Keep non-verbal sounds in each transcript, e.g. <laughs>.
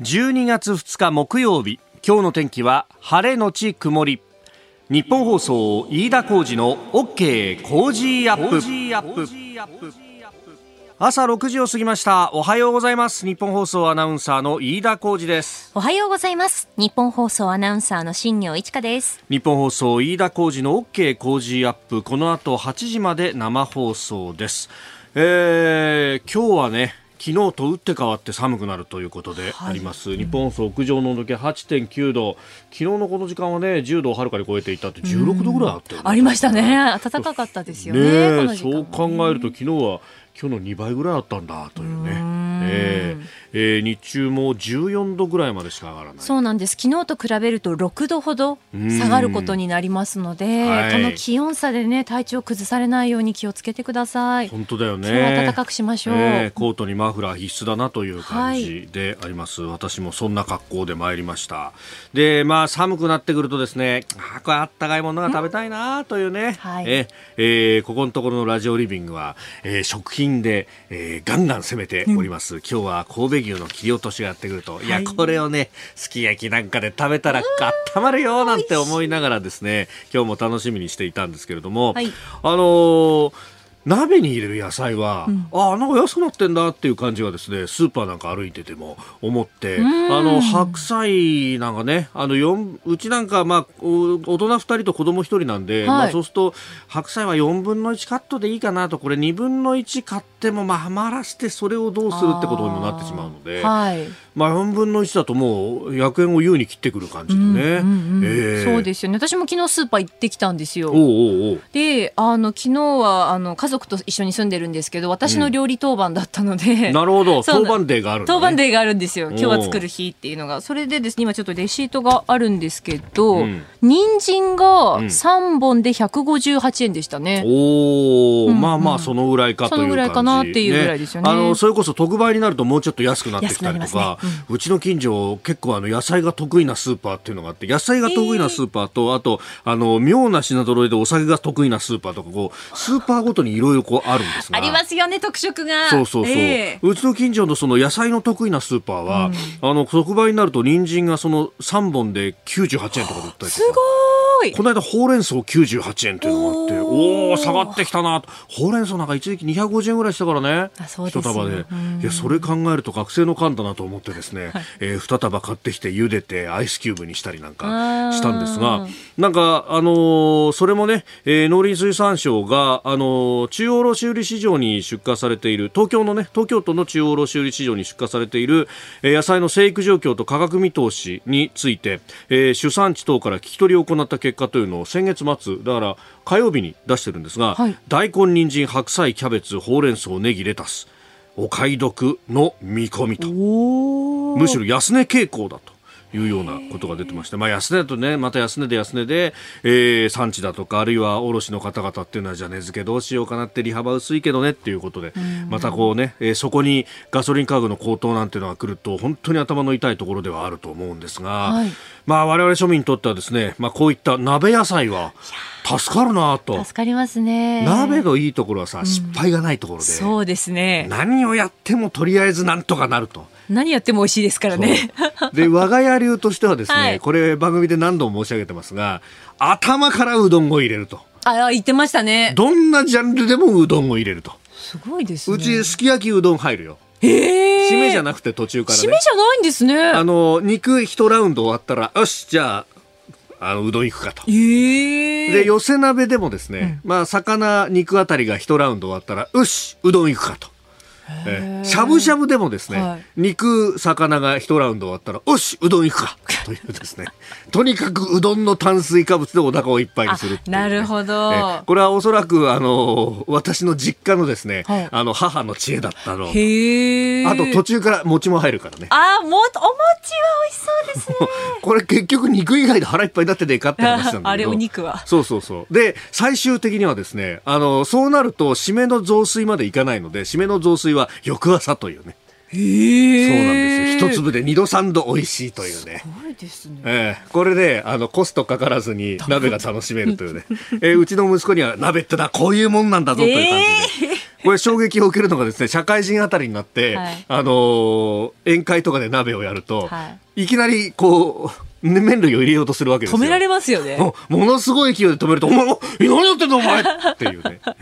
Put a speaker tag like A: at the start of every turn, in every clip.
A: 12月2日木曜日今日の天気は晴れのち曇り。日本放送飯田浩二の OK 工事アップ。朝6時を過ぎました。おはようございます。日本放送アナウンサーの飯田浩二です。
B: おはようございます。日本放送アナウンサーの新業一華です。
A: 日本放送飯田浩二の OK 工事アップ。この後8時まで生放送です。えー、今日はね昨日と打って変わって寒くなるということであります、はい、日本屋上の温度計8.9度昨日のこの時間はね10度をはるかに超えていたって16度ぐらいあった、ね、
B: ありましたね。暖かかったですよね、
A: ね、そう考えると昨日は今日の2倍ぐらいあったんだというね。えーえー、日中も14度ぐらいまでしか上がらない。
B: そうなんです。昨日と比べると6度ほど下がることになりますので、はい、この気温差でね体調崩されないように気をつけてください。
A: 本当だよね。
B: 暖かくしましょう、
A: えー、コートにマフラー必須だなという感じであります、はい、私もそんな格好で参りました。でまあ寒くなってくるとですねあこれあったかいものが食べたいなというね、はい、ええー、ここのところのラジオリビングは、えー、食品で、えー、ガンガン攻めております、うん、今日は神戸牛の切り落としがやってくると、はい、いやこれをねすき焼きなんかで食べたら温まるよなんて思いながらですね今日も楽しみにしていたんですけれども、はい、あのー鍋に入れる野菜は、うん、あなんか安くなってんだっていう感じがですねスーパーなんか歩いてても思ってあの白菜なんかねあのうちなんか、まあ、大人2人と子供1人なんで、はい、まあ、そうすると白菜は4分の1カットでいいかなとこれ2分の1買っても、まあ、余らしてそれをどうするってことにもなってしまうので、はい、まあ、4分の1だともう100円を優に切ってくる感じでね、うんうんうん
B: えー、そうですよね。私も昨日スーパー行ってきたんですよ。であの昨日はあの家族族と一緒に住んでるんですけど私の料理当番だったので、
A: うん、なるほど。<laughs> 当番デーがある、ね、
B: 当番デーがあるんですよ。今日は作る日っていうのがそれでですね今ちょっとレシートがあるんですけど、うん、人参が3本で158円でしたね、
A: うん、おお、うんうん、まあまあそのぐらいかという
B: そのぐらいかなっていうぐらいですよね、ね、
A: あのそれこそ特売になるともうちょっと安くなってきたりとか、ねうん、うちの近所結構あの野菜が得意なスーパーっていうのがあって野菜が得意なスーパーと、えー、あとあの妙な品揃えでお酒が得意なスーパーとかこうスーパーごとにいろいろこうあるんですが。
B: ありますよね特色が。
A: そうそうそう、えー、うちの近所のその野菜の得意なスーパーは、うん、あの特売になると人参がその3本で98円とかで売ったりとか。
B: すごい。
A: この間ほうれん草98円っていうのがあっておお下がってきたなほうれん草なんか一時期250円ぐらいしたからね。一束で。いやそれ考えると学生の勘だなと思ってですね、はい、えー、2束買ってきて茹でてアイスキューブにしたりなんかしたんですがなんかあのー、それもね、えー、農林水産省があのー、中央卸売市場に出荷されている東京のね東京都の中央卸売市場に出荷されている、えー、野菜の生育状況と価格見通しについて、えー、主産地等から聞き取りを行った結果というのを先月末だから火曜日に出してるんですが、はい、大根、人参、白菜、キャベツ、ほうれん草、ネギ、レタスお買い得の見込みと。むしろ安値傾向だというようなことが出てまして、まあ、安値だとね、また安値で安値で、えー、産地だとか、あるいは卸の方々っていうのは、じゃあ値付けどうしようかなって、利幅薄いけどねっていうことで、またこうね、えー、そこにガソリン価格の高騰なんていうのが来ると、本当に頭の痛いところではあると思うんですが、はい、まあ、我々庶民にとってはですね、まあ、こういった鍋野菜は、助かるなと。
B: 助かりますね。
A: 鍋のいいところはさ、うん、失敗がないところで
B: そうですね。
A: 何をやってもとりあえずなんとかなると
B: 何やっても美味しいですからね。
A: で、我が家流としてはですね、はい、これ番組で何度も申し上げてますが、頭からうどんを入れると。
B: あ、言ってましたね。
A: どんなジャンルでもうどんを入れると。
B: すごいですね。
A: うちすき焼きうどん入るよ。
B: ええー。
A: 締めじゃなくて途中からね。
B: 締めじゃないんですね。
A: あの、肉一ラウンド終わったら、よし、じゃあ、あのうどん行くかと。
B: えー、
A: で寄せ鍋でもですね、うん、まあ魚肉あたりが一ラウンド終わったらよしうどん行くかと。えしゃぶしゃぶでもですね、はい、肉魚が一ラウンド終わったらよしうどん行くか <laughs> というですね。とにかくうどんの炭水化物でお腹をいっぱいにする、ね、
B: なるほど、え
A: これはおそらくあの私の実家のですね、はい、あの母の知恵だったの。あと途中から餅も入るからね。
B: あもお餅は美味しそうですね。<laughs>
A: これ結局肉以外で腹いっぱいになっててかって話なんだ <laughs>
B: あれお肉は。
A: そうそうそう。で最終的にはですねあのそうなると締めの雑炊までいかないので締めの雑炊は翌朝というね。
B: そうなんです
A: よ。一粒で二度三度美味しいというね。
B: すごいですね。
A: えー、これで、あの、コストかからずに鍋が楽しめるというね。えー、うちの息子には鍋ってのはこういうもんなんだぞという感じで。えーこれ衝撃を受けるのがですね社会人あたりになって、はい、あのー、宴会とかで鍋をやると、はい、いきなりこう麺類を入れようとするわけですよ。
B: 止められますよね。
A: ものすごい勢いで止めると、お前、何やってんのお前 <laughs> っていうね。<laughs> あ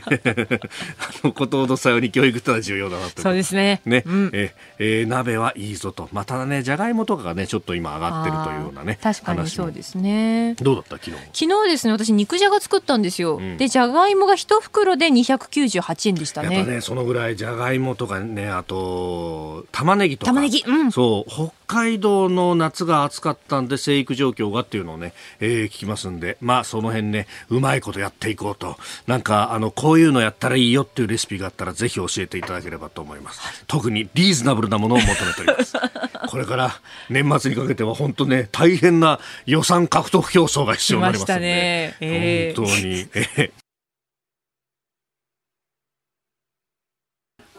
A: の、ことほどさように教育ってのは重要だなと。
B: そうですね。
A: ね。うん、ええー、鍋はいいぞと。またね、じゃがいもとかがね、ちょっと今上がってるというようなね。
B: 確かにそうですね。
A: どうだった？昨日
B: 昨日ですね、私肉じゃが作ったんですよ。うん、で、じゃがいもが一袋で298円でしたね。
A: やっぱね、そのぐらいじゃがいもとかね、あと、玉ねぎとか。
B: 玉ねぎ。うん。
A: そう、北海道の夏が暑かったんで、生育状況がっていうのをね、えー、聞きますんで、まあその辺ね、うまいことやっていこうと、なんかあの、こういうのやったらいいよっていうレシピがあったらぜひ教えていただければと思います。特にリーズナブルなものを求めております。<laughs> これから年末にかけては本当ね、大変な予算獲得競争が必要になりますので、ね。えー、本当に、えー、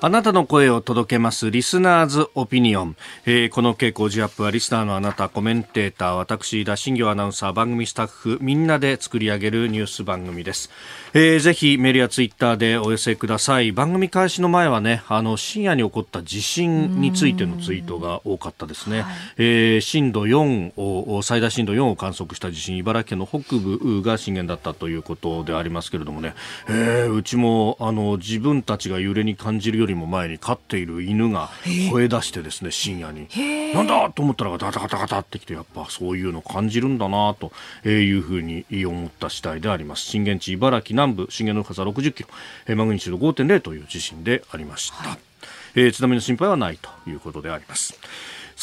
A: あなたの声を届けますリスナーズオピニオン、えー、この傾向ジアップはリスナーのあなたコメンテーター私田新業アナウンサー番組スタッフみんなで作り上げるニュース番組です、えー、ぜひメールやツイッターでお寄せください。番組開始の前はねあの深夜に起こった地震についてのツイートが多かったですね、はい、えー、震度4を最大震度4を観測した地震茨城県の北部が震源だったということでありますけれどもね、えー、うちもあの自分たちが揺れに感じるよりりも前に飼っている犬が吠え出してですね深夜に。なんだと思ったらガタガタガタってきてやっぱそういうの感じるんだなというふうに思った次第であります。震源地茨城南部震源の深さ60キロマグニチュード5.0という地震でありました、はい、えー、津波の心配はないということであります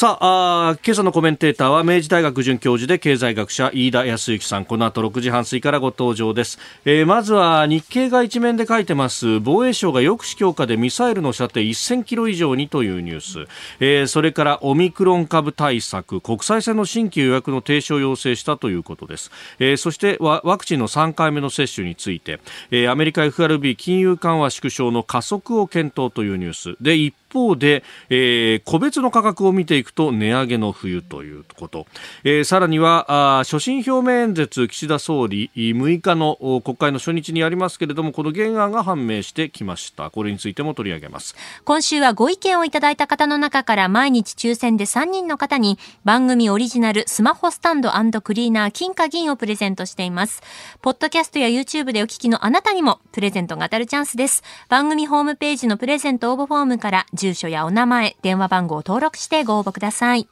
A: さああ今朝のコメンテーターは明治大学准教授で経済学者飯田康之さん。この後6時半過ぎからご登場です、えー、まずは日経が一面で書いてます防衛省が抑止強化でミサイルの射程1000キロ以上にというニュース、えー、それからオミクロン株対策国際線の新規予約の停止を要請したということです、えー、そしてワクチンの3回目の接種について、えー、アメリカ FRB 金融緩和縮小の加速を検討というニュース。で一方で、えー、個別の価格を見ていくと値上げの冬ということ、えー、さらにはあ所信表明演説岸田総理6日の国会の初日にありますけれどもこの原案が判明してきました。これについても取り上げます。
B: 今週はご意見をいただいた方の中から毎日抽選で3人の方に番組オリジナルスマホスタンドクリーナー金貨銀をプレゼントしています。ポッドキャストや YouTube でお聞きのあなたにもプレゼントが当たるチャンスです。番組ホームページのプレゼント応募フォームから住所やお名前、電話番号を登録してご応募ください。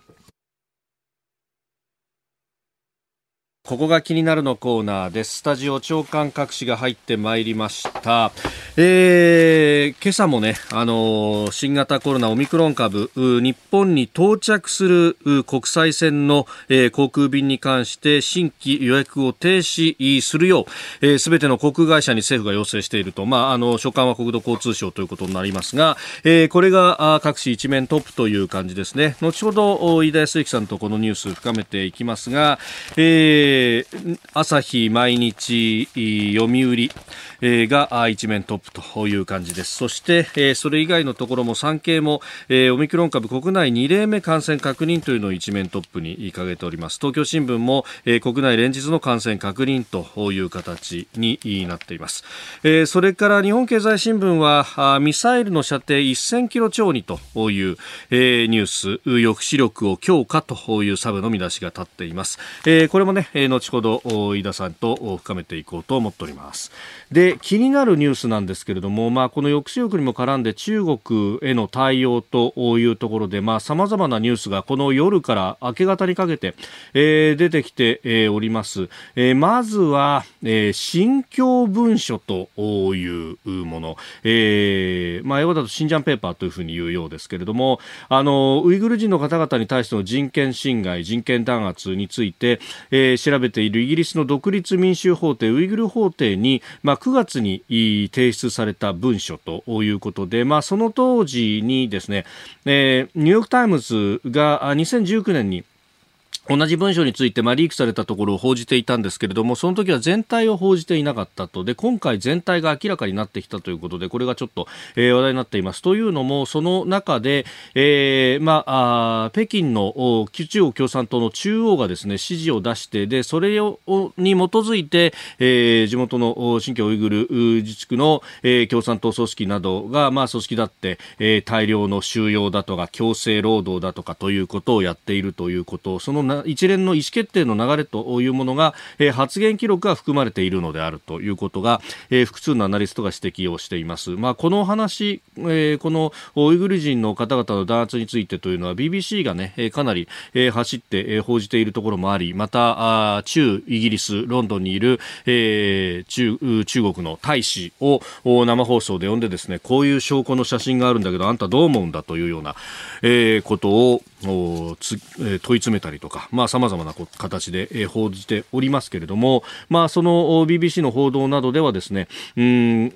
A: ここが気になるのコーナーです。スタジオ長官各紙が入ってまいりました。えー、今朝もね、あのー、新型コロナオミクロン株、日本に到着する国際線の、えー、航空便に関して新規予約を停止するよう、す、べ、ての航空会社に政府が要請していると、まあ、あの、所管は国土交通省ということになりますが、えー、これが各紙一面トップという感じですね。後ほど、飯田康之さんとこのニュース深めていきますが、えーー、朝日、毎日、読売、が一面トップという感じです。そして、それ以外のところも産経も、オミクロン株国内2例目感染確認というのを一面トップに掲げております。東京新聞も、国内連日の感染確認という形になっています。それから日本経済新聞はミサイルの射程1000キロ超にという、ニュース抑止力を強化というサブの見出しが立っています。これもね、後ほど飯田さんと深めていこうと思っております。で気になるニュースなんですけれども、まあ、この抑止力にも絡んで中国への対応というところでさまざ、まなニュースがこの夜から明け方にかけて、えー、出てきて、えー、おります、えー、まずは、えー、新疆文書というもの、えーまあ、英語だと新ジャンペーパーというふうに言うようですけれどもあのウイグル人の方々に対しての人権侵害人権弾圧について、えー、調べているイギリスの独立民衆法廷ウイグル法廷に、まあ、9月に提出された文書ということで、まあ、その当時にですね、えー、ニューヨーク・タイムズが2019年に同じ文書について、まあ、リークされたところを報じていたんですけれども、その時は全体を報じていなかったと。で、今回全体が明らかになってきたということで、これがちょっと、えー、話題になっています。というのも、その中で、えー、まあ、北京の中国共産党の中央がですね、指示を出して、で、それを、に基づいて、えー、地元の新疆ウイグル自治区の、えー、共産党組織などが、まあ、組織だって、えー、大量の収容だとか、強制労働だとかということをやっているということ、その一連の意思決定の流れというものが、えー、発言記録が含まれているのであるということが、えー、複数のアナリストが指摘をしています。まあ、この話、えー、このウイグル人の方々の弾圧についてというのは BBC がね、かなり、えー、走って、えー、報じているところもあり、また、あ中イギリス、ロンドンにいる、えー、中中国の大使を生放送で呼んでですね、こういう証拠の写真があるんだけど、あんたどう思うんだというような、えー、ことをつ、えー、問い詰めたりとか、まあ、様々な形で、報じておりますけれども、まあ、その BBC の報道などではですね、うん、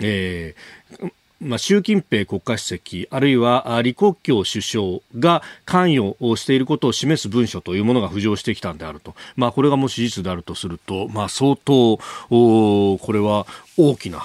A: えー、まあ、習近平国家主席あるいは李克強首相が関与をしていることを示す文書というものが浮上してきたんであると、まあ、これがもし事実であるとすると、まあ、相当これは大きな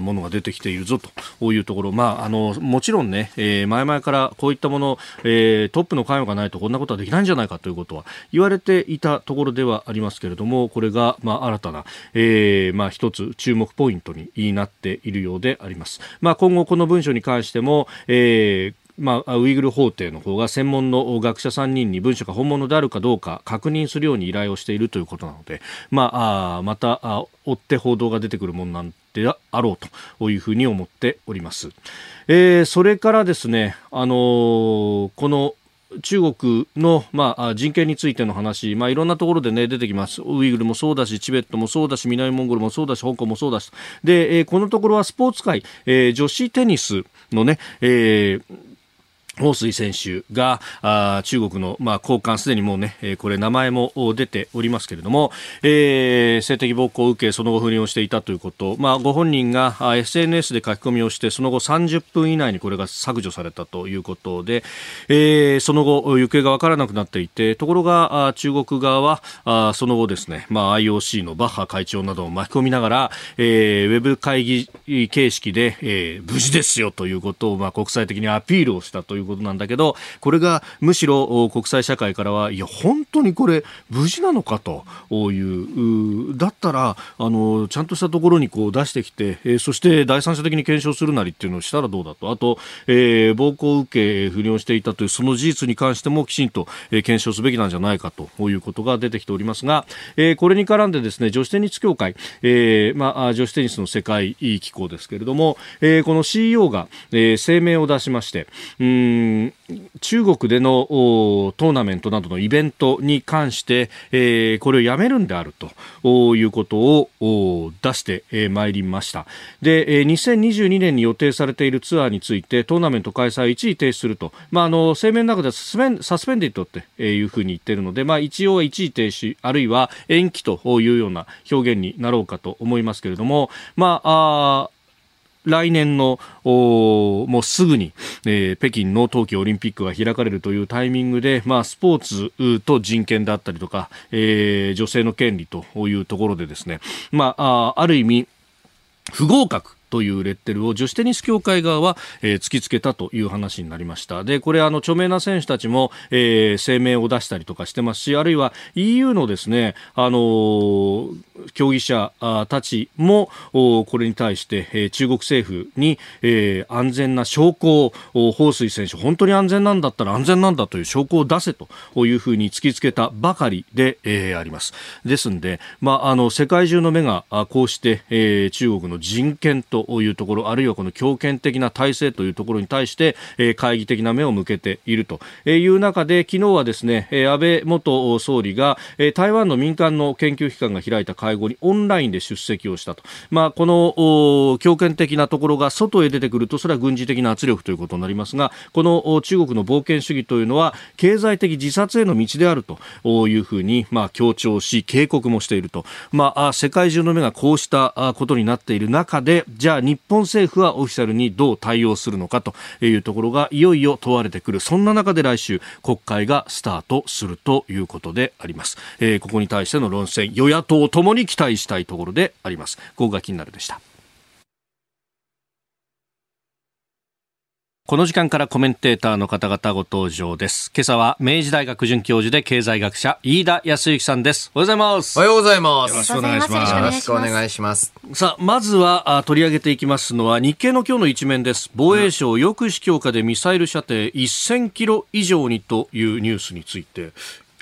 A: ものが出てきているぞというところ、まあ、あのもちろんね、えー、前々からこういったもの、えー、トップの関与がないとこんなことはできないんじゃないかということは言われていたところではありますけれどもこれが、まあ、新たな、えーまあ、一つ注目ポイントになっているようであります。まあ、今後この文書に関しても、えーまあ、ウイグル法廷の方が専門の学者3人に文書が本物であるかどうか確認するように依頼をしているということなので、まあ、あまたあ追って報道が出てくるものなんであろうというふうに思っております。えー、それからですね、あのー、この中国の、まあ、人権についての話、まあ、いろんなところで、ね、出てきます。ウイグルもそうだし、チベットもそうだし、南モンゴルもそうだし、香港もそうだし。で、えー、このところはスポーツ界、えー、女子テニスのね、えー彭帥選手があ中国の、まあ、高官すでにもうね、えー、これ名前も出ておりますけれども、えー、性的暴行を受けその後不倫をしていたということ、まあ、ご本人が SNS で書き込みをしてその後30分以内にこれが削除されたということで、えー、その後行方が分からなくなっていてところが中国側はあその後ですね、まあ、IOC のバッハ会長などを巻き込みながら、えー、ウェブ会議形式で、えー、無事ですよということを、まあ、国際的にアピールをしたということなんだけど、これがむしろ国際社会からは、いや、本当にこれ、無事なのかという、だったら、あの、ちゃんとしたところにこう出してきて、え、そして第三者的に検証するなりっていうのをしたらどうだと。あと、えー、暴行を受け、不倫をしていたというその事実に関してもきちんと、え、検証すべきなんじゃないかということが出てきておりますが、えー、これに絡んでですね、女子テニス協会、えー、まあ、女子テニスの世界機構ですけれども、えー、この CEO が、えー、声明を出しまして、うん中国でのトーナメントなどのイベントに関して、えー、これをやめるんであるということを出してまいりました。で2022年に予定されているツアーについてトーナメント開催を一時停止すると、まあ、あの声明の中ではサスペンサスペンディットっていうふうに言っているので、まあ、一応一時停止あるいは延期というような表現になろうかと思いますけれども、ま、あ来年のもうすぐに、えー、北京の冬季オリンピックが開かれるというタイミングで、まあ、スポーツと人権だったりとか、えー、女性の権利というところでですね、ま、あある意味不合格というレッテルを女子テニス協会側は、えー、突きつけたという話になりました。で、これあの著名な選手たちも、えー、声明を出したりとかしてますし、あるいは EU のですね、あのー、競技者たちもこれに対して、えー、中国政府に、えー、安全な証拠を彭帥選手本当に安全なんだったら安全なんだという証拠を出せというふうに突きつけたばかりで、えー、あります。ですんで、まあ、あの世界中の目がこうして、えー、中国の人権とというところあるいはこの強権的な体制というところに対して、え、懐疑的な目を向けていると。いう中で昨日はですね、安倍元総理が、台湾の民間の研究機関が開いた会合にオンラインで出席をしたと、まあ、この強権的なところが外へ出てくるとそれは軍事的な圧力ということになりますがこの中国の冒険主義というのは経済的自殺への道であるというふうに、まあ、強調し警告もしていると、まあ、世界中の目がこうしたことになっている中でじゃゃあ日本政府はオフィシャルにどう対応するのかというところがいよいよ問われてくる。そんな中で来週国会がスタートするということであります、えー、ここに対しての論戦与野党ともに期待したいところであります。ここが気になるでした。この時間からコメンテーターの方々ご登場です。今朝は明治大学准教授で経済学者飯田康之さんです。おはようございます。
C: おはようございます。
A: よろしくお願いします。
C: よろしくお願いします。
A: さあ、まずは取り上げていきますのは日経の今日の一面です。防衛省抑止強化でミサイル射程1000キロ以上にというニュースについて、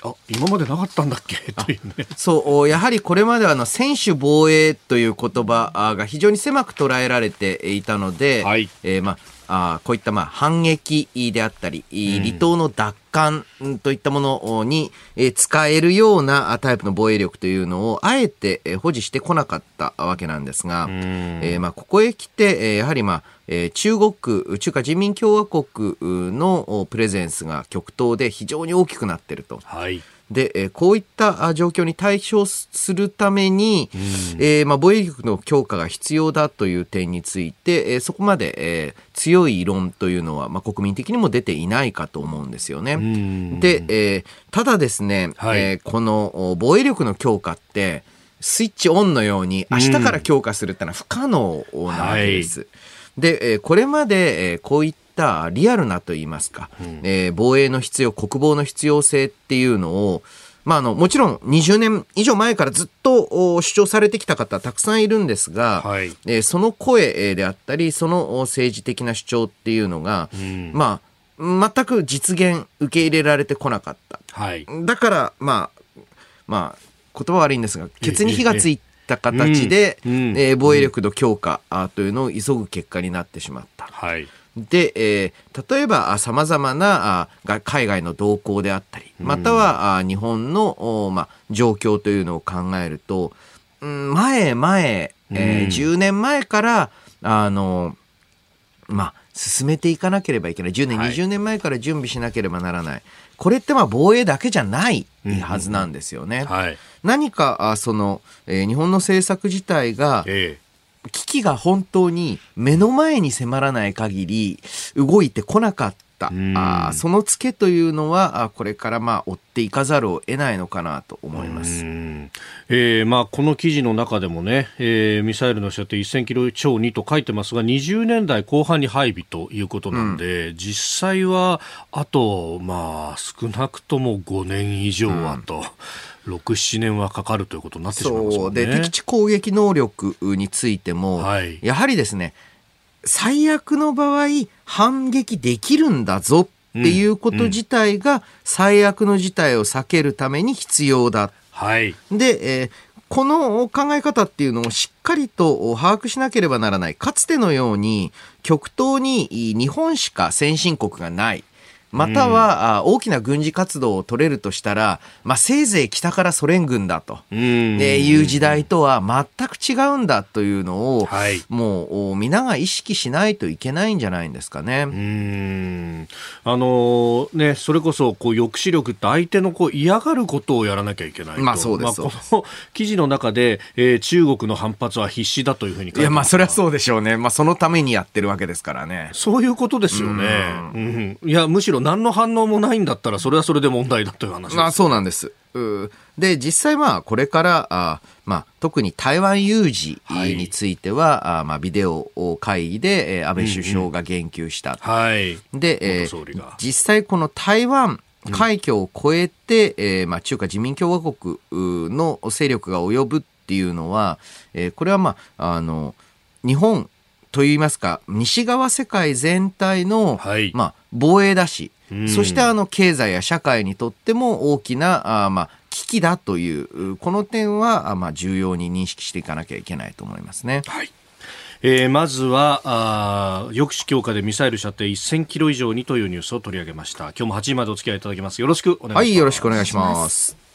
A: あ今までなかったんだっけ？というね。
C: そう、やはりこれまではあの選手防衛という言葉が非常に狭く捉えられていたので、はい、えー、まああこういったまあ反撃であったり、離島の奪還といったものに使えるようなタイプの防衛力というのをあえて保持してこなかったわけなんですが、えー、まあここへ来て、やはりまあ中国、中華人民共和国のプレゼンスが極東で非常に大きくなっていると。はいで、えこういった状況に対処するために、うん、えー、まあ、防衛力の強化が必要だという点について、えー、そこまで、えー、強い異論というのは、まあ、国民的にも出ていないかと思うんですよね。うん、で、えー、ただですね、はい、えー、この防衛力の強化って、スイッチオンのように明日から強化するってのは不可能なわけです。うんはい、で、えー、これまで、えー、こういったったリアルなといいますか、うん、えー、防衛の必要、国防の必要性っていうのを、まあ、あのもちろん20年以上前からずっと主張されてきた方たくさんいるんですが、はい、えー、その声であったりその政治的な主張っていうのが、うん、まあ全く実現受け入れられてこなかった、はい、だからまあまあ言葉悪いんですがケツに火がついた形で、えー、防衛力の強化というのを急ぐ結果になってしまった。はいで、えー、例えばさまざまなあ海外の動向であったりまたは、あ日本の、まあ、状況というのを考えると、うん、前前、えー、10年前からあのまあ進めていかなければいけない。10年、はい、20年前から準備しなければならない。これってまあ防衛だけじゃないはずなんですよね。うんはい、何かあその、えー、日本の政策自体が、ええ危機が本当に目の前に迫らない限り動いてこなかった。あそのツケというのはあこれからまあ追っていかざるを得ないのかなと思います、
A: えーまあ、この記事の中でもね、えー、ミサイルの射程1000キロ超にと書いてますが20年代後半に配備ということなんで、うん、実際はあと、まあ、少なくとも5年以上はと。うん6、7年はかかるということになってしまいますね。
C: で敵地攻撃能力についても、はい、やはりですね最悪の場合反撃できるんだぞっていうこと自体が最悪の事態を避けるために必要だ。はい、で、えー、この考え方っていうのをしっかりと把握しなければならない。かつてのように極東に日本しか先進国がない。または、大きな軍事活動を取れるとしたら、まあ、せいぜい北からソ連軍だという時代とは全く違うんだというのを、はい、もう皆が意識しないといけないんじゃないんですかね。うん
A: あのねそれこそこう抑止力って相手のこう嫌がることをやらなきゃいけないと。
C: まあそうです。
A: まあ、この記事の中で、えー、中国の反発は必死だというふうに
C: いやまあそれはそうでしょうね。まあそのためにやってるわけですからね。
A: そういうことですよね。うん、いやむしろ何の反応もないんだったら、それはそれで問題だという話
C: あそうなんです。で、実際まあ、これから、あまあ、特に台湾有事については、はい、あまあ、ビデオ会議で、えー、安倍首相が言及した。うんうん、はい。で、えー、実際この台湾、海峡を越えて、うん、えー、まあ、中華人民共和国の勢力が及ぶっていうのは、えー、これはまあ、あの、日本といいますか、西側世界全体の、はい、まあ、防衛だし、そしてあの経済や社会にとっても大きなあ、まあ、危機だというこの点は、まあ、重要に認識していかなきゃいけないと思いますね。
A: はい。えー、まずはあ抑止強化でミサイル射程1000キロ以上にというニュースを取り上げました。今日も8時までお付き合いいただきます。よろしくお願いします。はい
C: よろしくお願いします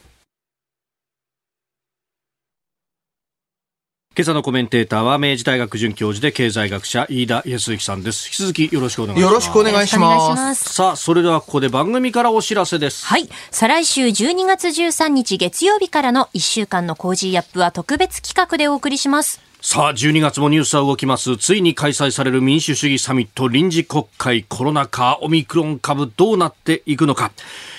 A: 今朝のコメンテーターは明治大学准教授で経済学者飯田泰之さんです。引き続きよろしくお願いします。
C: よろしくお願いします。
A: さあ、それではここで番組からお知らせです。
B: はい。再来週12月13日月曜日からの1週間のコージーアップは特別企画でお送りします。
A: さあ、12月もニュースは動きます。ついに開催される民主主義サミット臨時国会コロナ禍オミクロン株どうなっていくのか。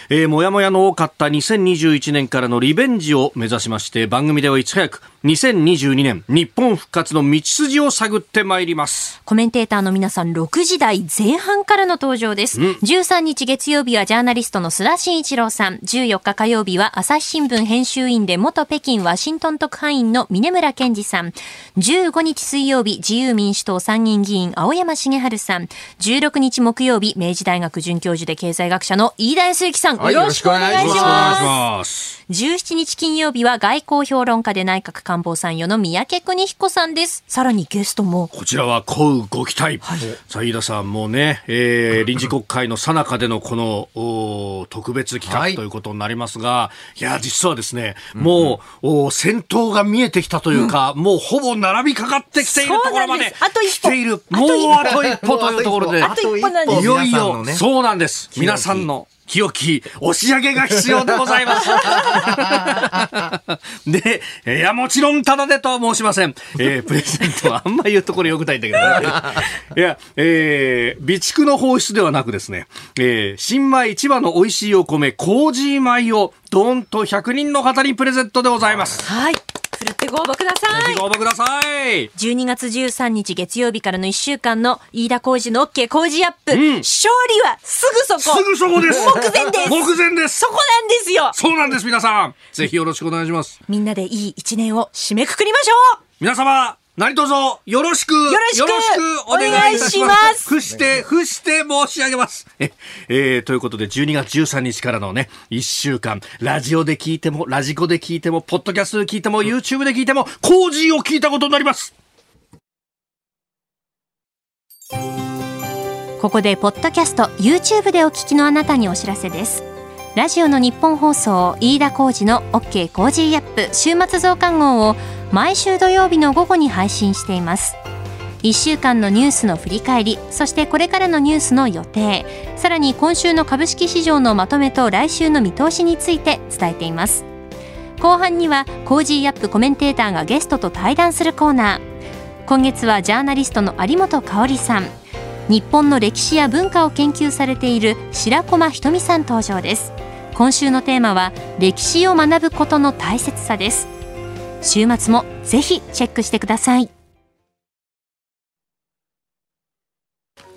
A: えー、もやもやの多かった2021年からのリベンジを目指しまして番組ではいち早く2022年日本復活の道筋を探ってまいります。
B: コメンテーターの皆さん6時台前半からの登場です、13日月曜日はジャーナリストの須田慎一郎さん。14日火曜日は朝日新聞編集員で元北京ワシントン特派員の峰村健二さん。15日水曜日自由民主党参議院議員青山茂春さん。16日木曜日明治大学准教授で経済学者の飯田康之さん、よろしくお願いします。17日金曜日は外交評論家で内閣官房参与の三宅邦彦さんです。さらにゲストも。
A: こちらはこうご期待。はい、さあ、飯田さんもね、えー、<laughs> 臨時国会の最中でのこのお特別企画ということになりますが、はい、いや、実はですね、もう、お戦闘が見えてきたというか、うん、もうほぼ並びかかってきているところまで来ている。もうあと一歩というところで、いよいよ、そうなんです。皆さんの清き押し上げが必要でございます。<laughs> で、いや、もちろんただでとは申しません。えー、プレゼントはあんま言うところよくないんだけど、ね、<laughs> いや、えー、備蓄の放出ではなくですね、えー、新米千葉の美味しいお米、麹米をどんと100人の方にプレゼントでございます。
B: はい。ふるってご応募くださ
A: い。ご応募ください。
B: 12月13日月曜日からの1週間の飯田浩二の OK 工事アップ、うん、勝利はすぐそこ。
A: すぐそこです。
B: 目前です。
A: 目前です。
B: そこなんですよ。
A: そうなんです、皆さん。ぜひよろしくお願いします。
B: みんなでいい一年を締めくくりましょう。
A: 皆様、何卒よろしくよ
B: ろしくお願いします。
A: 伏して伏して申し上げます。え、えー、ということで12月13日からのね1週間ラジオで聞いてもラジコで聞いてもポッドキャストで聞いても YouTube で聞いても工事を聞いたことになります。
B: ここでポッドキャスト YouTube でお聞きのあなたにお知らせですラジオのニッポン放送飯田浩二の OK コージーアップ週末増刊号を毎週土曜日の午後に配信しています。1週間のニュースの振り返りそしてこれからのニュースの予定さらに今週の株式市場のまとめと来週の見通しについて伝えています。後半にはコージーアップコメンテーターがゲストと対談するコーナー。今月はジャーナリストの有本香里さん。日本の歴史や文化を研究されている白駒ひとみさん登場です。今週のテーマは歴史を学ぶことの大切さです。週末もぜひチェックしてください。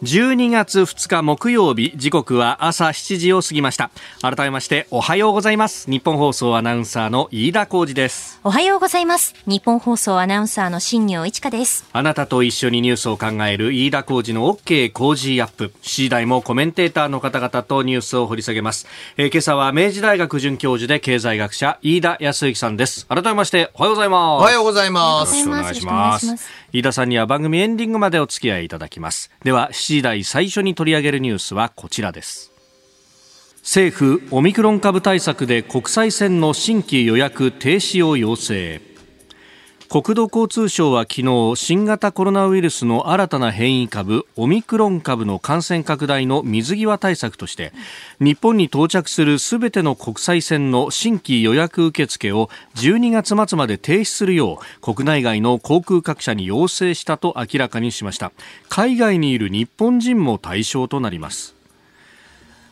A: 12月2日木曜日時刻は朝7時を過ぎました。改めましておはようございます。日本放送アナウンサーの飯田浩二です。
B: おはようございます。日本放送アナウンサーの新業一華です。
A: あなたと一緒にニュースを考える飯田浩二の OK 工事アップ。次第もコメンテーターの方々とニュースを掘り下げます、えー、今朝は明治大学准教授で経済学者飯田康之さんです。改めましておはようございます。
C: おはようございます。
B: よろしくお願いします
A: 飯田さんには番組エンディングまでお付き合いいただきます。では7時台最初に取り上げるニュースはこちらです。政府オミクロン株対策で国際線の新規予約停止を要請。国土交通省は昨日新型コロナウイルスの新たな変異株オミクロン株の感染拡大の水際対策として日本に到着するすべての国際線の新規予約受付を12月末まで停止するよう国内外の航空各社に要請したと明らかにしました。海外にいる日本人も対象となります。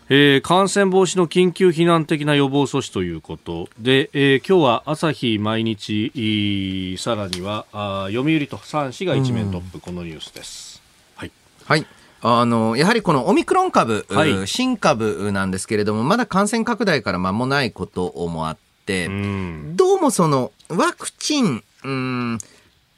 A: えー、感染防止の緊急避難的な予防措置ということで、えー、今日は朝日毎日さらにはあ読売と3紙が一面トップ、このニュースです。はい、
C: はい。あのやはりこのオミクロン株、はい、新株なんですけれども、まだ感染拡大から間もないこともあって、どうもそのワクチン、うん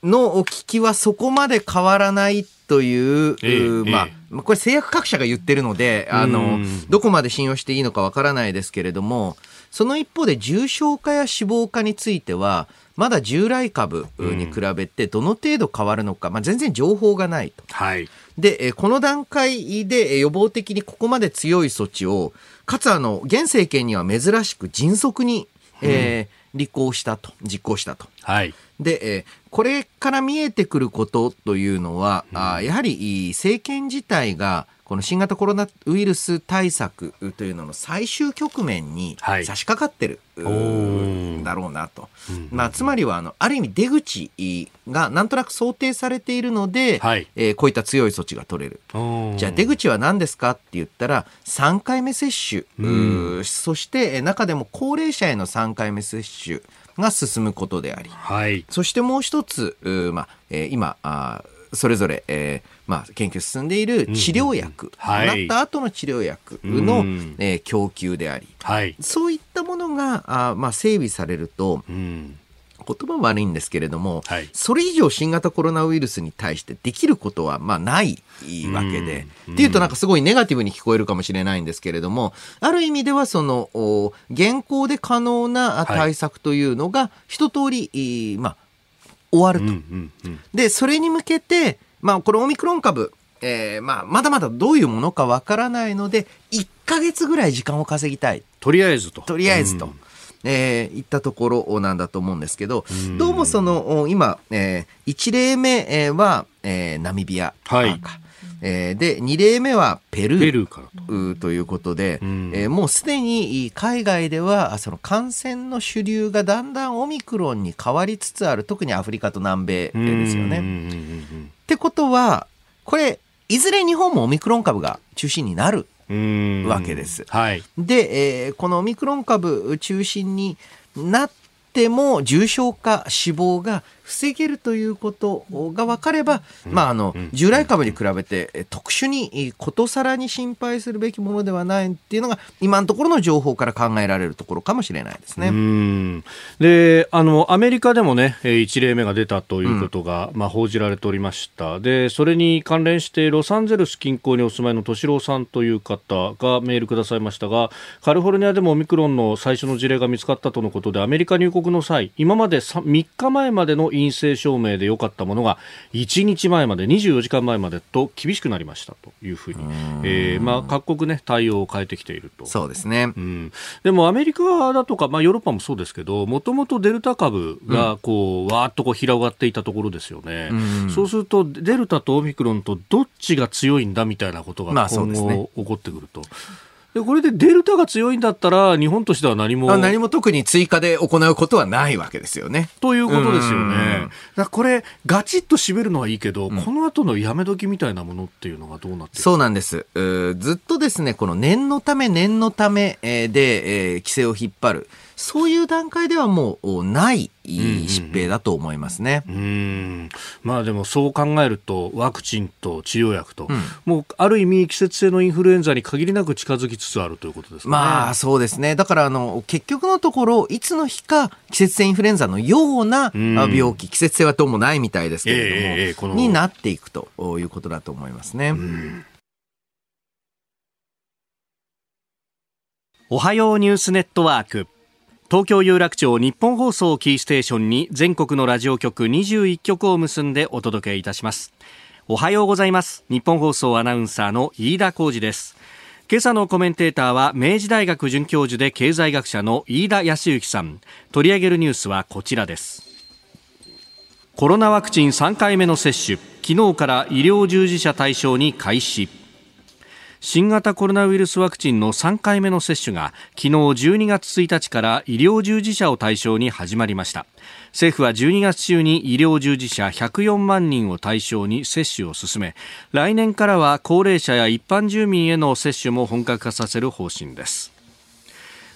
C: の効きはそこまで変わらないという、えー、まあ、これ製薬各社が言ってるので、あの、どこまで信用していいのかわからないですけれども、その一方で重症化や死亡化については、まだ従来株に比べてどの程度変わるのか、まあ、全然情報がないと。
A: はい、
C: で、この段階で予防的にここまで強い措置を、かつあの、現政権には珍しく迅速に、えー、履行したと、実行したと。
A: はい。
C: で、えー、これから見えてくることというのは、うん、あやはり政権自体がこの新型コロナウイルス対策というのの最終局面に差し掛かってる、はい、だろうなと。まあ、つまりはあの、ある意味出口がなんとなく想定されているので、はい、えー、こういった強い措置が取れる。じゃあ出口は何ですかって言ったら、3回目接種、そして中でも高齢者への3回目接種が進むことであり、はい、そしてもう一つ、まあえー、今あ、それぞれ、えーまあ、研究進んでいる治療薬、うん。はい、なった後の治療薬の、うん、えー、供給であり、はい、そういったものがあ、まあ、整備されると、うん。言葉悪いんですけれども、はい、それ以上新型コロナウイルスに対してできることはまあないわけで、っていうとなんかすごいネガティブに聞こえるかもしれないんですけれども、ある意味ではその現行で可能な対策というのが一通り、まあ終わると。で、それに向けて、まあこれオミクロン株、えー、まあまだまだどういうものかわからないので、1か月ぐらい時間を稼ぎたい。
A: とりあえずと。
C: とりあえずと。うんえー、いったところなんだと思うんですけど、どうもその、今、えー、1例目は、えー、ナミビアか、はい、えー、で、2例目はペルー。と。ということで、えー、もうすでに海外ではその感染の主流がだんだんオミクロンに変わりつつある、特にアフリカと南米ですよね。ってことは、これ、いずれ日本もオミクロン株が中心になるわけです。はい、で、えー、このオミクロン株中心になっても重症化死亡が防げるということが分かれば、まあ、あの従来株に比べて特殊にことさらに心配するべきものではないっていうのが今のところの情報から考えられるところかもしれないですね。
A: であのアメリカでもね1例目が出たということが、うん、まあ、報じられておりました。でそれに関連してロサンゼルス近郊にお住まいの敏郎さんという方がメールくださいましたがカリフォルニアでもオミクロンの最初の事例が見つかったとのことでアメリカ入国の際今まで 3, 3日前までの陰性証明で良かったものが1日前まで24時間前までと厳しくなりましたというふうに、えーまあ、各国、ね、対応を変えてきていると。
C: そうですね、
A: うん、でもアメリカだとか、まあ、ヨーロッパもそうですけどもともとデルタ株がこう、うん、わーっとこう広がっていたところですよね、うそうするとデルタとオミクロンとどっちが強いんだみたいなことが今後起こってくると。まあでこれでデルタが強いんだったら、日本としては何も。
C: 何も特に追加で行うことはないわけですよね。
A: ということですよね。だこれ、ガチッと締めるのはいいけど、うん、この後のやめ時みたいなものっていうのがどうなって
C: そうなんですずっとですね、この念のため、念のためで、えー、規制を引っ張る。そういう段階ではもうない疾病だと思いますね。うん、うん、
A: まあでもそう考えるとワクチンと治療薬と、うん、もうある意味季節性のインフルエンザに限りなく近づきつつあるということですね。
C: まあそうですね。だからあの結局のところいつの日か季節性インフルエンザのような病気、うん、季節性はどうもないみたいですけれども、えーえー、になっていくということだと思いますね。
D: おはようニュースネットワーク。東京有楽町日本放送キーステーションに全国のラジオ局21局を結んでお届けいたします。おはようございます。日本放送アナウンサーの飯田浩二です。今朝のコメンテーターは明治大学准教授で経済学者の飯田康之さん。取り上げるニュースはこちらです。コロナワクチン3回目の接種。昨日から医療従事者対象に開始。新型コロナウイルスワクチンの3回目の接種が昨日12月1日から医療従事者を対象に始まりました。政府は12月中に医療従事者104万人を対象に接種を進め来年からは高齢者や一般住民への接種も本格化させる方針です。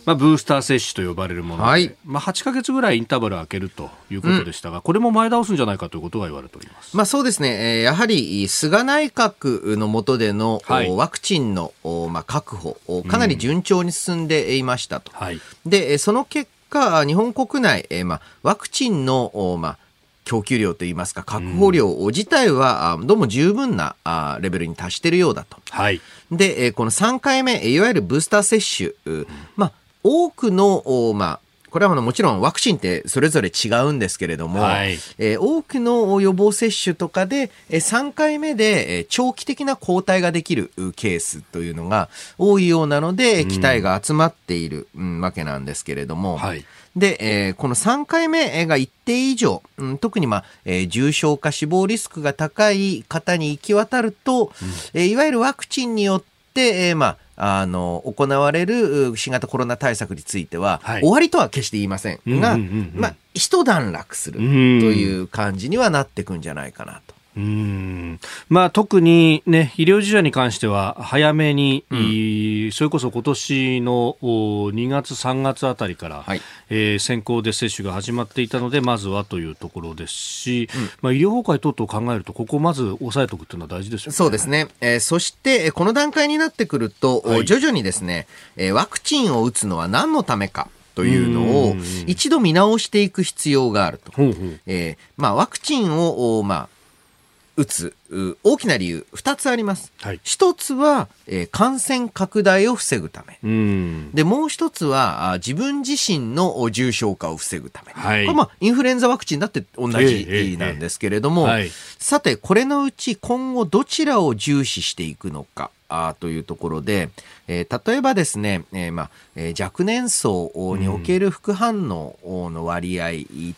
D: まあ、ブースター接種と呼ばれるもので、はい、まあ、8か月ぐらいインターバル空けるということでしたが、うん、これも前倒すんじゃないかということが言われております、
C: まあ、そうですね、やはり菅内閣の下での、はい、ワクチンの、まあ、確保、かなり順調に進んでいましたと。うんはい、でその結果、日本国内、まあ、ワクチンの、まあ、供給量といいますか、確保量自体は、どうも十分なレベルに達しているようだと。はい、で、この3回目、いわゆるブースター接種、まあ、多くの、まあ、これはもちろんワクチンってそれぞれ違うんですけれども、はい、えー、多くの予防接種とかで、えー、3回目で、えー、長期的な抗体ができるケースというのが多いようなので、期待が集まっている、うん、わけなんですけれども、はい、で、えー、この3回目が一定以上、うん、特に、まあえー、重症化死亡リスクが高い方に行き渡ると、うん、えー、いわゆるワクチンによって、えー、まああの行われる新型コロナ対策については、はい、終わりとは決して言いませんが、まあ、一段落するという感じにはなっていくんじゃないかなと。
A: うん。まあ、特に、ね、医療従事者に関しては早めに、うん、それこそ今年の2月、3月あたりから、はい、えー、先行で接種が始まっていたのでまずはというところですし、うん、まあ、医療崩壊等々考えるとここをまず押さえておくというのは大事ですよね。
C: そうですね、えー、そしてこの段階になってくると、はい、徐々にですね、えー、ワクチンを打つのは何のためか。というのを一度見直していく必要があると。えーまあ、ワクチンを、まあ、打つ大きな理由2つあります、はい、1つは、えー、感染拡大を防ぐため。でもう1つは自分自身の重症化を防ぐため、はい、これまあインフルエンザワクチンだって同じなんですけれども、はい、さてこれのうち今後どちらを重視していくのか。あというところで、えー、例えばですね、えーまあえー、若年層における副反応の割合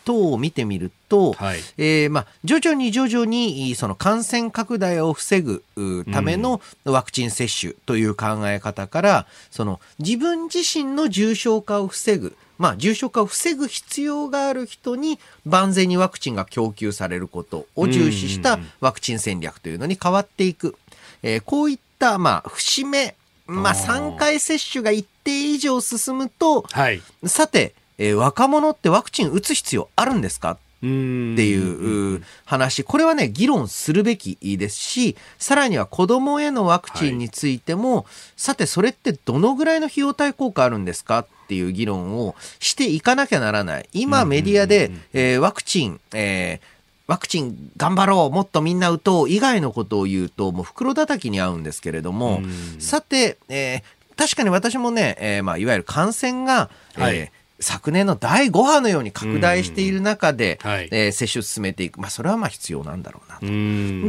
C: 等を見てみると、うんはい、えー、まあ、徐々に徐々にその感染拡大を防ぐためのワクチン接種という考え方から、その自分自身の重症化を防ぐまあ、重症化を防ぐ必要がある人に万全にワクチンが供給されることを重視したワクチン戦略というのに変わっていく。えー、こういった、まあ、節目、まあ、3回接種が一定以上進むと、はい、さて、えー、若者ってワクチン打つ必要あるんですか？っていう話、これはね、議論するべきですし、さらには子供へのワクチンについても、はい、さてそれってどのぐらいの費用対効果あるんですか？っていう議論をしていかなきゃならない。今メディアで、えー、ワクチン、えーワクチン頑張ろうもっとみんな打とう以外のことを言うともう袋叩きに合うんですけれどもさて、えー、確かに私もね、えーまあ、いわゆる感染が、はい、えー昨年の第5波のように拡大している中で、はい、えー、接種を進めていく、まあ、それはまあ必要なんだろうなと。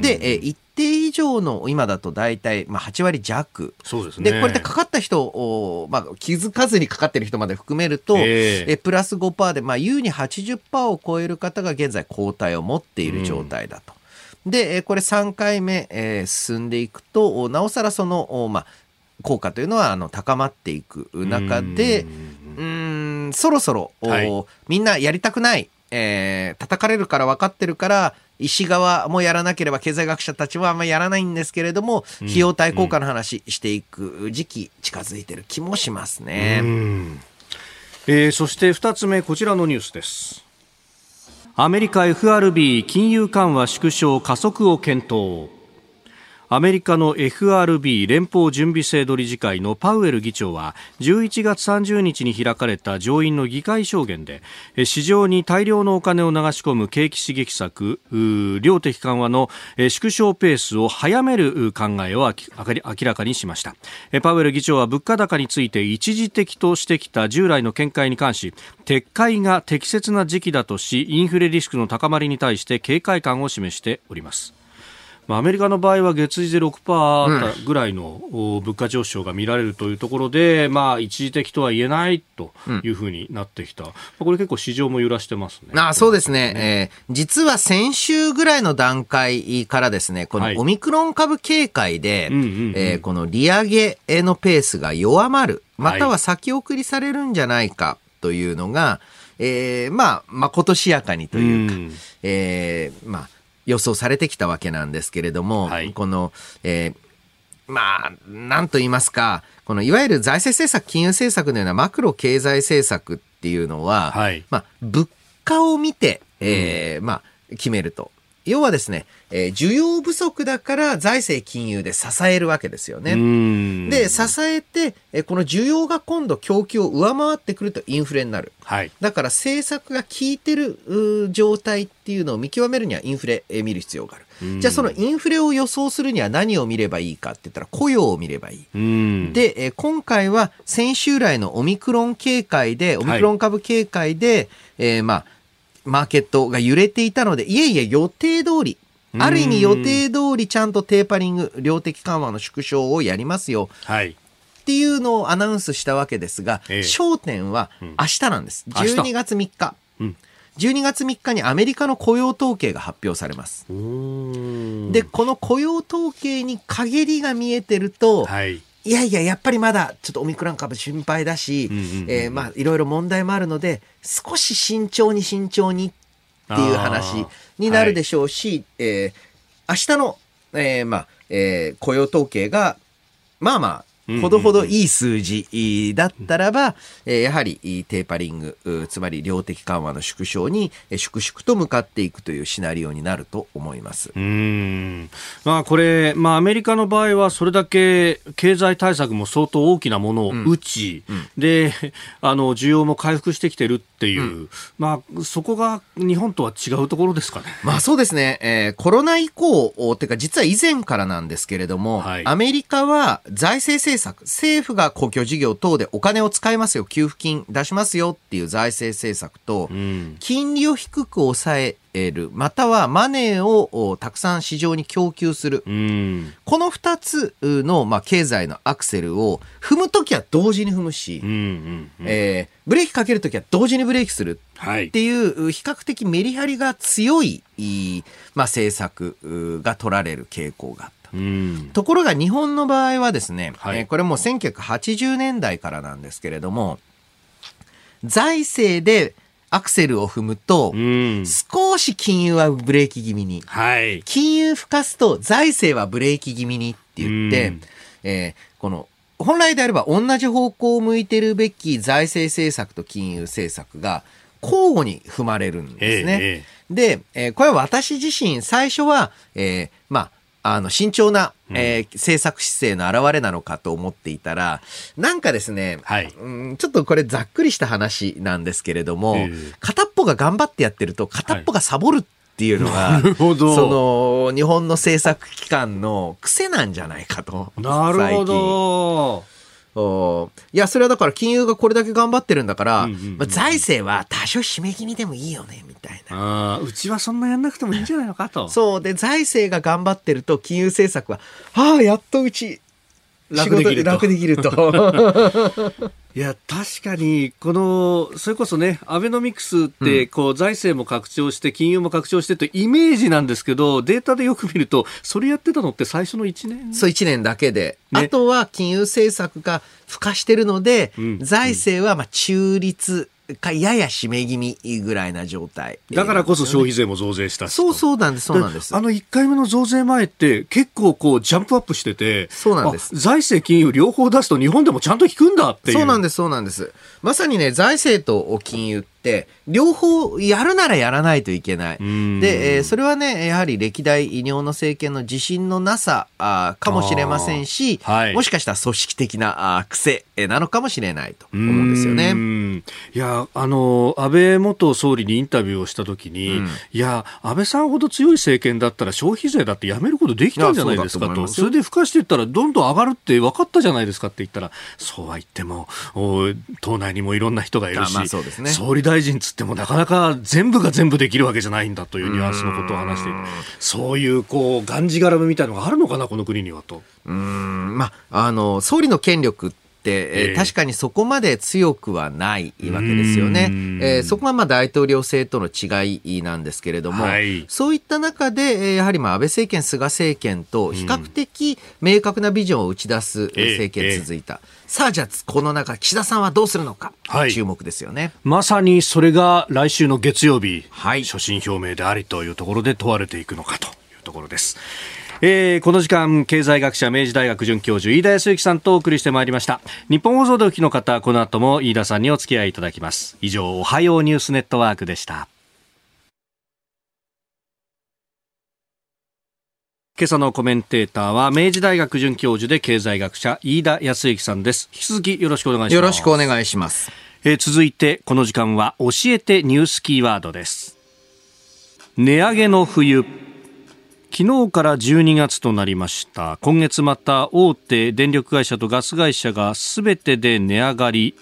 C: で、えー、一定以上の今だと大体、まあ、8割弱。
A: そうです、ね、
C: でこれでかかった人を、まあ、気づかずにかかってる人まで含めると、えー、えプラス5%で、まあ、優に80%を超える方が現在抗体を持っている状態だと。で、これ3回目、えー、進んでいくと、なおさらその、まあ、効果というのはあの高まっていく中で、うんそろそろ、はい、みんなやりたくない、えー、叩かれるから分かってるから医師側もやらなければ経済学者たちはあんまりやらないんですけれども、うん、費用対効果の話していく時期近づいてる気もしますね。
A: えー、そして2つ目こちらのニュースです。アメリカ FRB 金融緩和縮小加速を検討アメリカの FRB 連邦準備制度理事会のパウエル議長は11月30日に開かれた上院の議会証言で市場に大量のお金を流し込む景気刺激策量的緩和の縮小ペースを早める考えを明らかにしました。パウエル議長は物価高について一時的としてきた従来の見解に関し撤回が適切な時期だとしインフレリスクの高まりに対して警戒感を示しております。まあ、アメリカの場合は月次で6%ぐらいの物価上昇が見られるというところで、うん、まあ、一時的とは言えないというふうになってきた、うん、これ結構市場も揺らしてますね。
C: あそうですね、ね。えー、実は先週ぐらいの段階からですね、このオミクロン株警戒で、この利上げのペースが弱まる、または先送りされるんじゃないかというのが、はい、えー、まあ、まことしやかにというか、うん、えー、まあ、予想されてきたわけなんですけれども、はい、この、えー、まあ、なんと言いますか、このいわゆる財政政策、金融政策のようなマクロ経済政策っていうのは、はい、まあ、物価を見て、えー、うん、まあ、決めると。要はですね、えー、需要不足だから財政金融で支えるわけですよね。で、支えて、えー、この需要が今度供給を上回ってくるとインフレになる。はい、だから政策が効いてる状態っていうのを見極めるにはインフレ、えー、見る必要がある。じゃあそのインフレを予想するには何を見ればいいかって言ったら雇用を見ればいい。で、えー、今回は先週来のオミクロン警戒で、オミクロン株警戒で、はい、えー、まあ、マーケットが揺れていたので、いえいえ予定通り、ある意味予定通りちゃんとテーパリング、量的緩和の縮小をやりますよ。はい。っていうのをアナウンスしたわけですが、ええ、焦点は明日なんです。うん、12月3日。うん12月3日にアメリカの雇用統計が発表されます。で、この雇用統計に陰りが見えてると、はい、いやいや、やっぱりまだちょっとオミクロン株心配だし、えまあいろいろ問題もあるので、少し慎重に慎重にっていう話になるでしょうし、はい、えー、明日の、えー、まあ、えー、雇用統計が、まあまあ、ほどほどいい数字だったらば、えやはりテーパリング、つまり量的緩和の縮小に粛々と向かっていくというシナリオになると思います。う
A: ん。まあこれ、まあアメリカの場合はそれだけ経済対策も相当大きなものを打ち、うんうん、で、あの、需要も回復してきてるっていう、うん、まあそこが日本とは違うところですかね。
C: まあそうですね。えー、コロナ以降、てか実は以前からなんですけれども、はい、アメリカは財政政策、政府が公共事業等でお金を使いますよ、給付金出しますよっていう財政政策と、うん、金利を低く抑える、またはマネーをたくさん市場に供給する。うん、この二つの、まあ、経済のアクセルを踏むときは同時に踏むし、えー、ブレーキかけるときは同時にブレーキする。っていう、比較的メリハリが強い、まあ、政策が取られる傾向があった。と。ころが日本の場合はですね、はい、えー、これも1980年代からなんですけれども、財政でアクセルを踏むと、少し金融はブレーキ気味に、はい、金融吹かすと財政はブレーキ気味にって言って、えー、この本来であれば同じ方向を向いてるべき財政政策と金融政策が交互に踏まれるんですね。ええ、で、えー、これは私自身最初は、えー、まあ、あの、慎重な、えー、政策姿勢の表れなのかと思っていたら、なんかですね、はい、うん、ちょっとこれざっくりした話なんですけれども、片っぽが頑張ってやってると、片っぽがサボるっていうのが、はい、<laughs> その、日本の政策機関の癖なんじゃないかと。
A: なるほど。
C: いや、それはだから金融がこれだけ頑張ってるんだから、うんうんうん、まあ、財政は多少締め切りでもいいよね、みたい
A: な。あうちはそんなやんなくてもいいんじゃないのかと。
C: そう。で、財政が頑張ってると、金融政策は、ああ、やっとうち、楽できると。楽できると。
A: いや、確かに、この、それこそね、アベノミクスって、こう、財政も拡張して、金融も拡張してとイメージなんですけど、データでよく見ると、それやってたのって最初の1年？
C: そう、1年だけで。ね、あとは金融政策が付加してるので、うん、財政はまあ中立かやや締め気味ぐらいな状態、
A: だからこそ消費税も増税したし
C: そうそうなんですそうなんです。
A: あの1回目の増税前って結構こうジャンプアップしてて
C: そうなんです。
A: 財政金融両方出すと日本でもちゃんと効くんだっていう。
C: そうなんですそうなんです。まさにね財政と金融って両方やるならやらないといけない。で、えー、それはね、やはり歴代日本の政権の自信のなさあかもしれませんし、はい、もしかしたら組織的なあ癖なのかもしれないと思うんですよね。
A: いや、あの、安倍元総理にインタビューをしたときに、うん、いや、安倍さんほど強い政権だったら消費税だってやめることできたんじゃないですかと。それで付加していったらどんどん上がるって分かったじゃないですかって言ったら、そうは言っても、党内にもいろんな人がいるし、まあね、総理大臣つってもなかなか全部が全部できるわけじゃないんだというニュアンスのことを話していて、そういうこう、がんじがらめみたいなのがあるのかな、この国にはと。
C: うん、まあ、あの、総理の権力って、えー、確かにそこまで強くはないわけですよね。えー、そこがまあ大統領制との違いなんですけれども、はい、そういった中で、やはりまあ安倍政権、菅政権と比較的明確なビジョンを打ち出す政権続いた。えーえーさあじゃあこの中岸田さんはどうするのか、はい、注目ですよね。
A: まさにそれが来週の月曜日、はい、所信表明でありというところで問われていくのかというところです。えー、この時間経済学者明治大学准教授飯田康之さんとお送りしてまいりました。日本放送でお聞きの方この後も飯田さんにお付き合いいただきます。以上おはようニュースネットワークでした。今朝のコメンテーターは明治大学准教授で経済学者飯田康之さんです。引き続きよろしくお願いします。
C: よろしくお願いします、
A: えー、続いてこの時間は教えてニュースキーワードです。値上げの冬昨日から12月となりました。今月また大手電力会社とガス会社がすべてで値上がり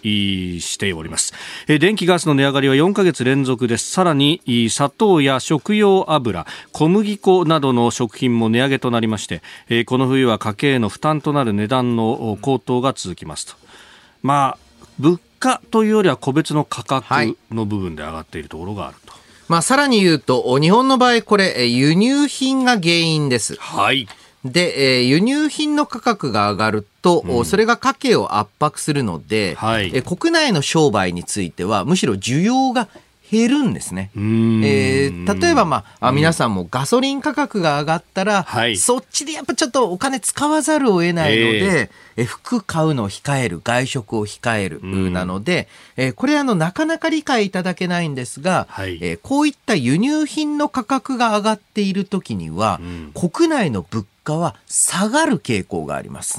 A: しております。電気ガスの値上がりは4ヶ月連続です。さらに砂糖や食用油小麦粉などの食品も値上げとなりましてこの冬は家計への負担となる値段の高騰が続きますと。まあ物価というよりは個別の価格の部分で上がっているところがあると、はい
C: まあ、さらに言うと、日本の場合、これ、輸入品が原因です。
A: はい。
C: で、えー、輸入品の価格が上がると、うん、それが家計を圧迫するので、はい、え国内の商売については、むしろ需要が減るんですね。えー、例えば、まあ、皆さんもガソリン価格が上がったら、はい、そっちでやっぱちょっとお金使わざるを得ないので、えー、服買うのを控える、外食を控える、なので、えー、これあの、なかなか理解いただけないんですが、はい、えー、こういった輸入品の価格が上がっている時には、国内の物価は下がる傾向があります。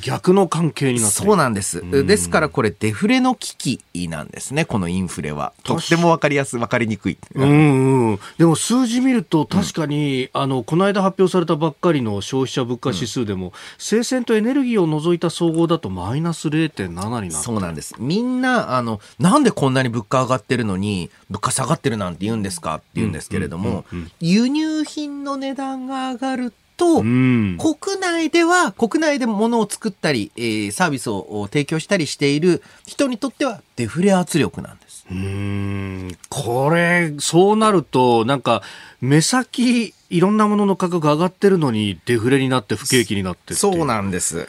A: 逆の関係になって
C: そうなんです。ですからこれデフレの危機なんですね、このインフレは。とってもわかりやすい、わかりにくい。
A: うんうん。でも数字見ると確かに、うん、あの、この間発表されたばっかりの消費者物価指数でも、うん、生鮮とエネルギーを除いた総合だとマイナス0.7にな
C: そうなんです。みんな、あの、なんでこんなに物価上がってるのに、物価下がってるなんて言うんですかって言うんですけれども、輸入品の値段が上がると、と、国内では、国内で物を作ったり、えー、サービスを提供したりしている人にとってはデフレ圧力なんです。う
A: ん、これ、そうなると、なんか、目先、いろんなものの価格が上がってるのにデフレになって不景気になって
C: そうなんです。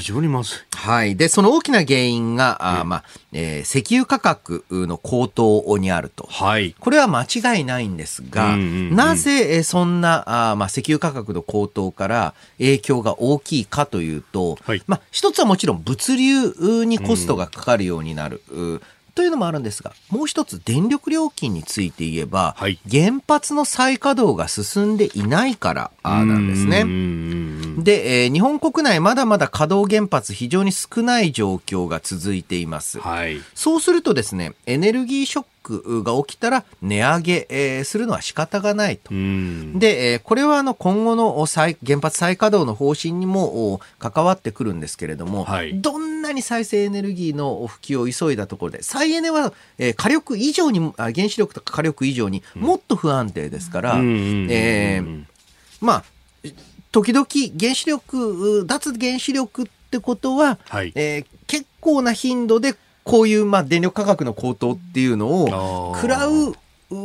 A: 非常にまずい。
C: はい。で、その大きな原因が、あまあ、えー、石油価格の高騰にあると。はい。これは間違いないんですが、うんうんうん、なぜそんな、あまあ、石油価格の高騰から影響が大きいかというと、はい、まあ、一つはもちろん物流にコストがかかるようになる。うんというのもあるんですが、もう一つ電力料金について言えば、はい、原発の再稼働が進んでいないからなんですね。で、えー、日本国内まだまだ稼働原発非常に少ない状況が続いています。はい、そうするとですね、エネルギーショックが起きたら値上げ、えー、するのは仕方がないと。で、えー、これはあの今後の再原発再稼働の方針にも関わってくるんですけれども、はい、どんなに再生エネルギーの普及を急いだところで、再エネは、えー、火力以上に、原子力とか火力以上にもっと不安定ですから、えまあ、時々原子力、脱原子力ってことは、はい、えー、結構な頻度でこういうまあ電力価格の高騰っていうのを食らう、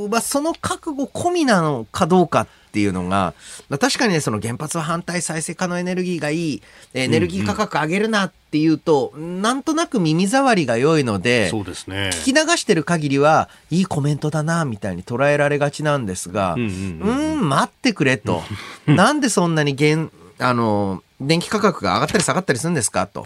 C: まあ、その覚悟込みなのかどうかっていうのが、まあ、確かにね、その原発は反対再生可能エネルギーがいい、エネルギー価格上げるなっていうと、うんうん、なんとなく耳障りが良いので、
A: そうですね。
C: 聞き流してる限りは、いいコメントだな、みたいに捉えられがちなんですが、うん、うん、待ってくれと。<laughs> なんでそんなに原、あの、電気価格が上がったり下がったりするんですか？と。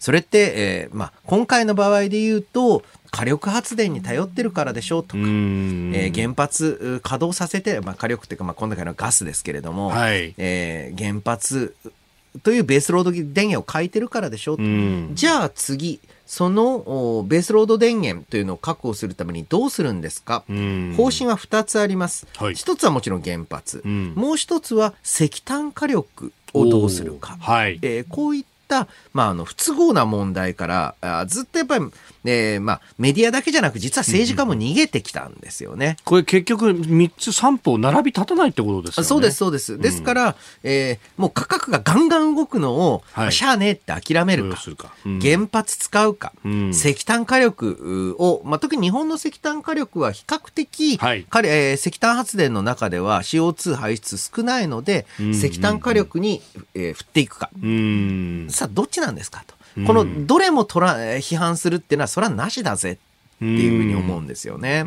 C: それって、えーまあ、今回の場合で言うと、火力発電に頼ってるからでしょうとか、えー、原発稼働させて、まあ、火力っていうか、まあ、今回のガスですけれども、はい、えー、原発というベースロード電源を書いてるからでしょうと。じゃあ次、そのベースロード電源というのを確保するためにどうするんですか？方針は2つあります。はい、1つはもちろん原発。もう1つは石炭火力をどうするか。はい、えー、こういった、まあ、あの不都合な問題からあずっとやっぱり、えーまあ、メディアだけじゃなく実は政治家も逃げてきたんですよね。
A: これ結局3つ3歩並び立たないってことですよね。
C: そうですそうです。ですから、えー、もう価格がガンガン動くのを、はい、しゃあねえって諦めるか、るかうん、原発使うか、うん、石炭火力を、まあ、特に日本の石炭火力は比較的、はい、えー、石炭発電の中では CO2 排出少ないので、うん、石炭火力に、えー、振っていくか。さあどっちなんですかと。このどれもとら批判するっていうのはそれはなしだぜ。っていうふうに思うんですよね。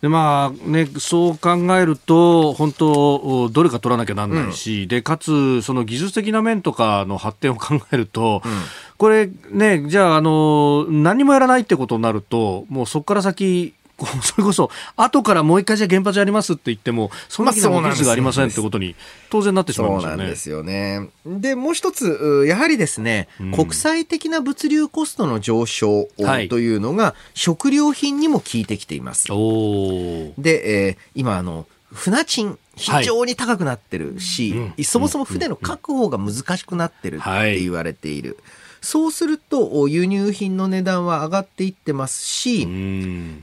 A: でまあねそう考えると本当どれか取らなきゃなんないし、うん、でかつその技術的な面とかの発展を考えると、うん、これねじゃああの何もやらないってことになるともうそこから先 <laughs> それこそ後からもう一回じゃ原発やりますって言ってもその時の技術がありませんってことに当然なってしまうんですよね。そうなんですよね。
C: でもう一つやはりですね、うん、国際的な物流コストの上昇というのが、食料品にも効いてきています。で、えー、今あの船賃非常に高くなってるし、はい、そもそも船の確保が難しくなってるって言われている。はいそうすると輸入品の値段は上がっていってますし、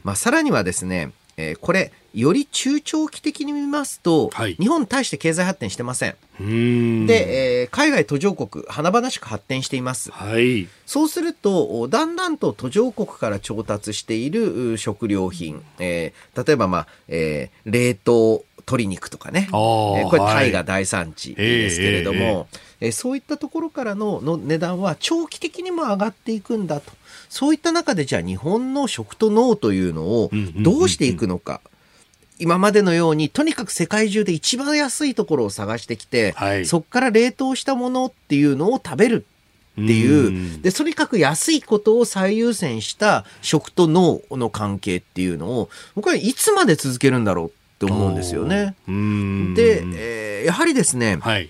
C: まあ、さらにはですね、えー、これより中長期的に見ますと、はい、日本対して経済発展してません。んで、えー、海外途上国華々しく発展しています。はい、そうするとだんだんと途上国から調達している食料品、えー、例えば、まあえー、冷凍鶏肉とかね、えー、これタイが大産地ですけれども、はいえー、そういったところからのの値段は長期的にも上がっていくんだと。そういった中でじゃあ日本の食と農というのをどうしていくのか。今までのようにとにかく世界中で一番安いところを探してきて、はい、そこから冷凍したものっていうのを食べるっていう、で、とにかく安いことを最優先した食と脳の関係っていうのを、僕はいつまで続けるんだろうって思うんですよね。で、えー、やはりですね、はい、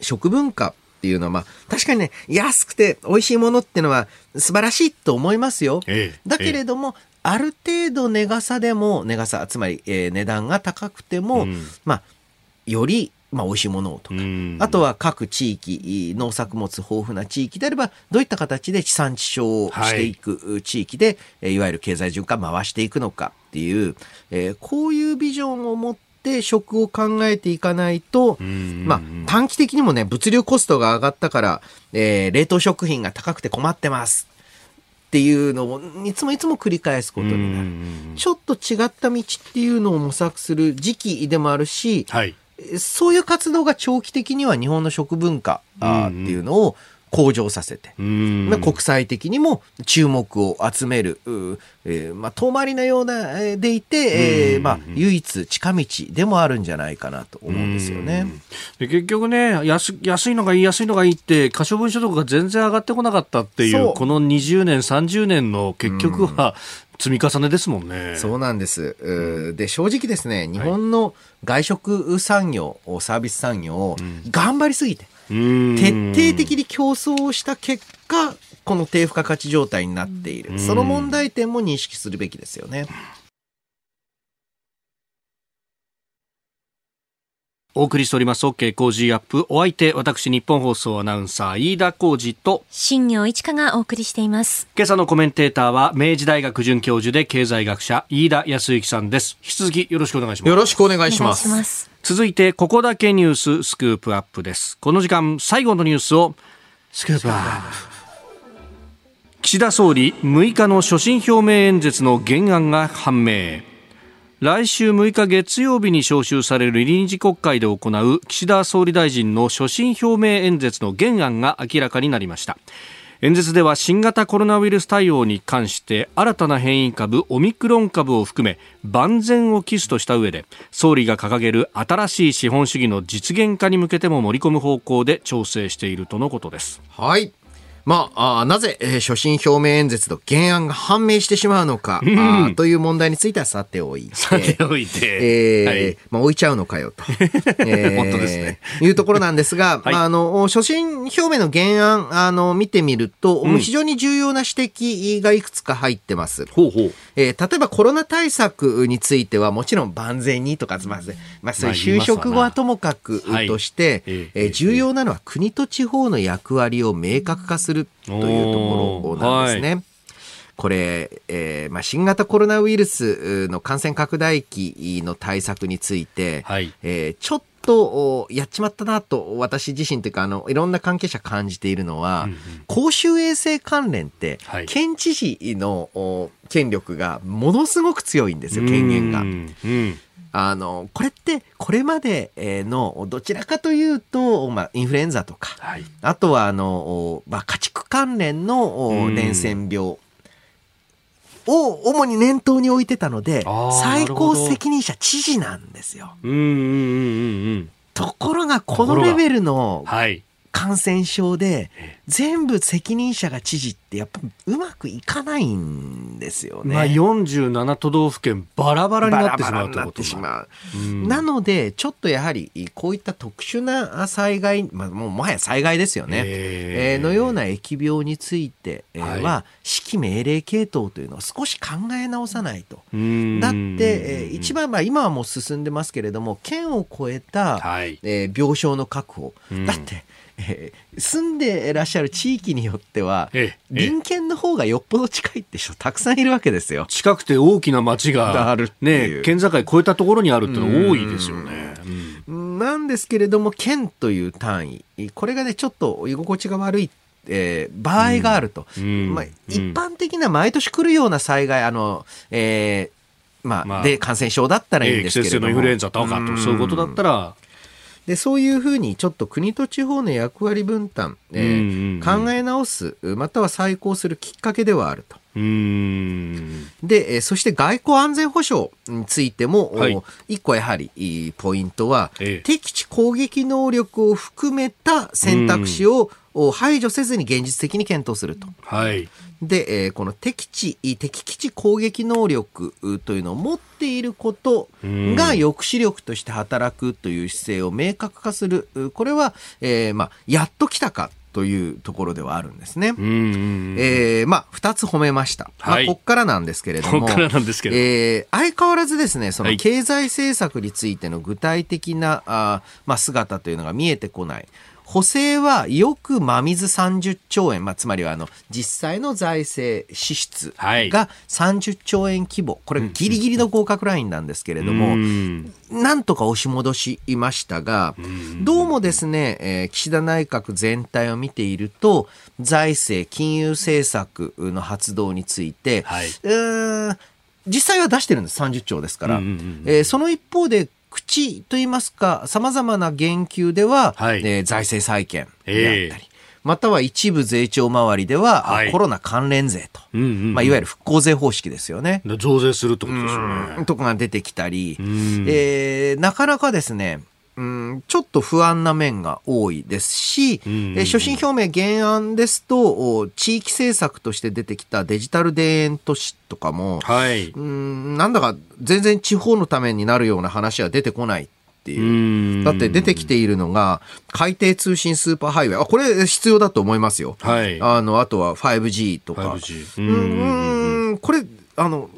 C: 食文化っていうのは、まあ、確かにね、安くて美味しいものっていうのは素晴らしいと思いますよ。ええ、だけれども、え、ある程度値傘でも、値傘、つまり、えー、値段が高くても、うん、まあ、よりまあ、美味しいものをとか、あとは各地域、農作物豊富な地域であれば、どういった形で地産地消をしていく地域で、はい、いわゆる経済循環回していくのかっていう、えー、こういうビジョンを持って食を考えていかないと、まあ、短期的にもね、物流コストが上がったから、えー、冷凍食品が高くて困ってますっていうのをいつもいつも繰り返すことになる。ちょっと違った道っていうのを模索する時期でもあるし、はいそういう活動が長期的には日本の食文化っていうのを向上させて、まあ、国際的にも注目を集める、えーまあ、遠回りなようなでいて、えーまあ、唯一近道でもあるんじゃないかなと思うんですよね。
A: で結局ね安、安いのがいい、安いのがいいって、可処分所得が全然上がってこなかったっていう、この20年、30年の結局は、積み重ねですもんね。
C: そうなんです。で、正直ですね、日本の外食産業、サービス産業、頑張りすぎて、徹底的に競争をした結果、この低付加価値状態になっている。その問題点も認識するべきですよね。
A: お送りしております OK 工事アップ。お相手私日本放送アナウンサー飯田浩二と
B: 新業一華がお送りしています。
A: 今朝のコメンテーターは明治大学准教授で経済学者飯田康之さんです。引き続きよろしくお願いします。
C: よろしくお願いします
A: 続いてここだけニューススクープアップです。この時間最後のニュースをスクープアップ。岸田総理6日の所信表明演説の原案が判明。来週6日月曜日に召集される臨時国会で行う岸田総理大臣の所信表明演説の原案が明らかになりました。演説では新型コロナウイルス対応に関して新たな変異株オミクロン株を含め万全を期すとした上で総理が掲げる新しい資本主義の実現化に向けても盛り込む方向で調整しているとのことです。
C: はい。まあ、あなぜ、えー、所信表明演説の原案が判明してしまうのか、うん、あという問題についてはさておいて、
A: さておいて、
C: えー、はい、まあ、置いちゃうのかよと、<laughs> えー、本当ですね。いうところなんですが、<laughs> はい、まあ、あの、所信表明の原案、あの、見てみると、うん、非常に重要な指摘がいくつか入ってます。ほうほう。えー、例えばコロナ対策についてはもちろん万全にとか、まあ、まあ、そういう就職後はともかくとして、はい、えー、重要なのは国と地方の役割を明確化するというところなんですね。これ、えーまあ、新型コロナウイルスの感染拡大期の対策について、はい、えー、ちょっとやっちまったなと私自身というかあのいろんな関係者感じているのは、うんうん、公衆衛生関連って、はい、県知事の権力がものすごく強いんですよ権限が。うんあの、これって、これまでの、どちらかというと、まあ、インフルエンザとか、はい、あとは、あの、まあ、家畜関連の伝染病を主に念頭に置いてたので、最高責任者知事なんですよ。ところが、このレベルの感染症で、全部責任者が知事ってやっぱうまくいかないんですよね。
A: まあ、47都道府県バラバラになってしまうということ
C: ななのでちょっとやはりこういった特殊な災害、まあ、もうもはや災害ですよね、えー、のような疫病については、指揮命令系統というのは少し考え直さないと。だって、えー、一番、まあ、今はもう進んでますけれども県を超えた、はい、えー、病床の確保、だってえー、住んでいらっしゃる地域によっては、隣県の方がよっぽど近いって人たくさんいるわけですよ。
A: 近くて大きな町があるね、県境越えたところにあるっての多いですよね。
C: うん、なんですけれども、県という単位、これがね、ちょっと居心地が悪いえー、場合があると、うん、まあ、一般的な毎年来るような災害、あの、えー、まあ、まあ、で感染症だったらいいんですけれども、えー、季節
A: のインフルエンザとかと、そういうことだったら、
C: でそういうふうにちょっと国と地方の役割分担、えー、考え直すまたは再考するきっかけではあると。で、そして外交安全保障についても、はい、一個やはりポイントは、ええ、敵地攻撃能力を含めた選択肢を排除せずに現実的に検討すると。
A: はい、
C: で、えー、この敵地、敵基地攻撃能力というのを持っていることが抑止力として働くという姿勢を明確化する。これは、えー、まあ、やっと来たかというところではあるんですね。えー、まあ、二つ褒めました。はい、まあ、こっからなんですけれども。
A: こっからなんですけど。
C: えー、相変わらずですね、その経済政策についての具体的な、はい、あまあ、姿というのが見えてこない。補正はよく真水30兆円、まあ、つまりはあの実際の財政支出が30兆円規模、これギリギリの合格ラインなんですけれども、なんとか押し戻しましたが、どうもですね、えー、岸田内閣全体を見ていると、財政、金融政策の発動について、はい、実際は出してるんです、30兆ですから。えその一方で、口といいますか、さまざまな言及では、はい、えー、財政再建であったり、えー、または一部税調周りでは、はい、コロナ関連税と、うんうんうん、まあ、いわゆる復興税方式ですよね。
A: 増税するってことですよね。
C: とかが出てきたり、えー、なかなかですね、うん、ちょっと不安な面が多いですし、うんうんうん、所信表明原案ですと、地域政策として出てきたデジタル田園都市とかも、はい、うんなんだか全然地方のためになるような話は出てこない。っていう。だって出てきているのが、海底通信スーパーハイウェイ。あ、これ必要だと思いますよ。はい。あの、あとは 5G とか。5G。うん、これ、あの、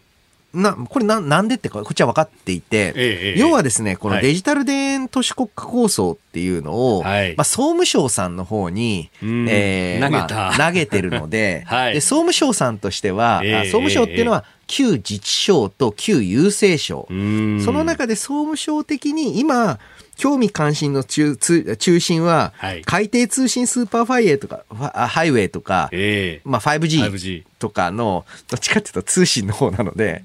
C: な、これな、なんでってこっちは分かっていて、ええ、要はですね、このデジタル田園都市国家構想っていうのを、はい、まあ、総務省さんの方に、
A: えー、投げた、ま
C: あ、投げてるので <laughs> はい、で、総務省さんとしては、え、総務省っていうのは、旧自治省と旧郵政省。その中で総務省的に今、興味関心の中中心は、はい、海底通信スーパーハイウェーとか、ハイウェイとか、えー、まあ 5G, 5G とかの、どっちかっていうと通信の方なので、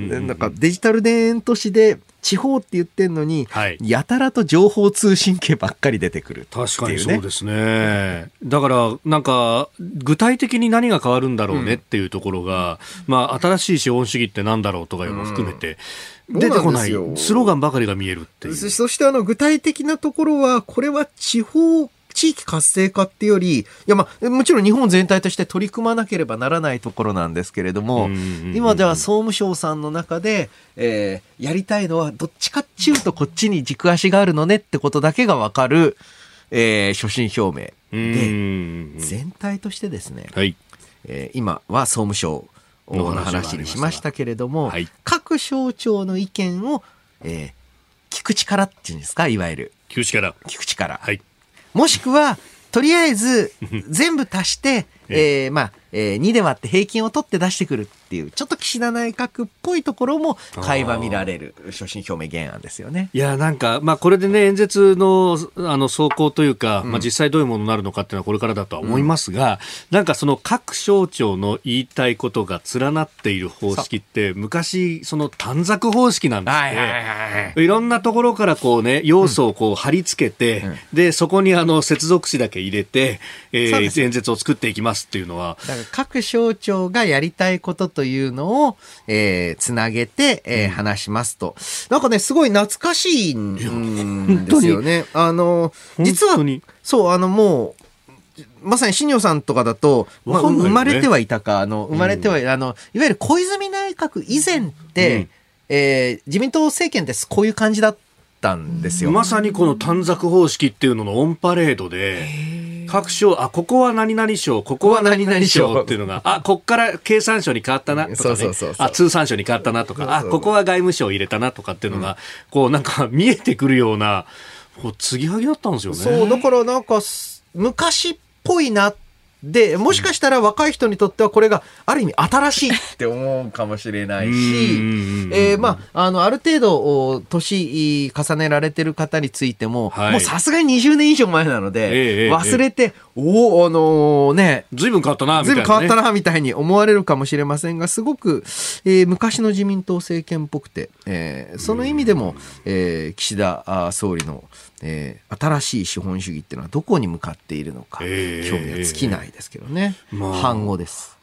C: なんかデジタル田園都市で地方って言ってんのに、はい、やたらと情報通信系ばっかり出てくる、ね、
A: 確かにそうですね。だから、なんか、具体的に何が変わるんだろうねっていうところが、うん、まあ、新しい資本主義ってなんだろうとかいうのも含めて、出てこない。スローガンばかりが見えるっていう。
C: そしてあの具体的なところは、これは地方地域活性化っていうより、いやまあ、もちろん日本全体として取り組まなければならないところなんですけれども、今では総務省さんの中で、えー、やりたいのはどっちかっちゅうとこっちに軸足があるのねってことだけがわかる、えー、所信表明で、全体としてですね、はい、えー、今は総務省の話にしましたけれども、はい、各省庁の意見を、えー、聞く力っていうんですか、いわゆる。
A: 聞く力。
C: 聞く力。はい。もしくは、とりあえず、<laughs> 全部足して、えー、まあ、えー、2で割って平均を取って出してくるっていう、ちょっと岸田内閣っぽいところも垣間見られる所信表明原案ですよね。
A: いや、なんか、まあ、これでね、演説の、あの、走行というか、まあ、実際どういうものになるのかっていうのはこれからだとは思いますが、うん、なんかその各省庁の言いたいことが連なっている方式って、昔、その短冊方式なんですね。いろんなところからこうね、要素をこう貼り付けて、うん、で、そこにあの、接続詞だけ入れて、えー、演説を作っていきますっていうのは。
C: 各省庁がやりたいことというのを、えー、つなげて、えー、話しますと。なんかね、すごい懐かしいんですよね。あの、実は、そう、あの、もう、まさに新庄さんとかだと、まあ、生まれてはいたか、あの、生まれては、うん、あの、いわゆる小泉内閣以前って、うん、えー、自民党政権ってこういう感じだったんですよ。
A: まさにこの短冊方式っていうののオンパレードで、各省、あ、ここは何々省、ここは何々省っていうのが、あ、こっから経産省に変わったなとか、ね、そうそうそうあ、通産省に変わったなとか、あ、ここは外務省入れたなとかっていうのが、うん、こうなんか見えてくるような、こう継ぎはぎだったんですよね。
C: そう、だからなんか、昔っぽいなで、もしかしたら若い人にとってはこれがある意味新しいって思うかもしれないし、えー、まあ、あの、ある程度、年重ねられてる方についても、はい、もうさすがに20年以上前なので、えー、忘れて、えー、おお、あのー、ね、
A: ずいぶん変わったな、
C: みたいな、ね。ずいぶん変わったな、みたいに思われるかもしれませんが、すごく、えー、昔の自民党政権っぽくて、えー、その意味でも、えー、岸田総理の、えー、新しい資本主義っていうのはどこに向かっているのか、えー、興味は尽きないですけどね、まあ、反語です。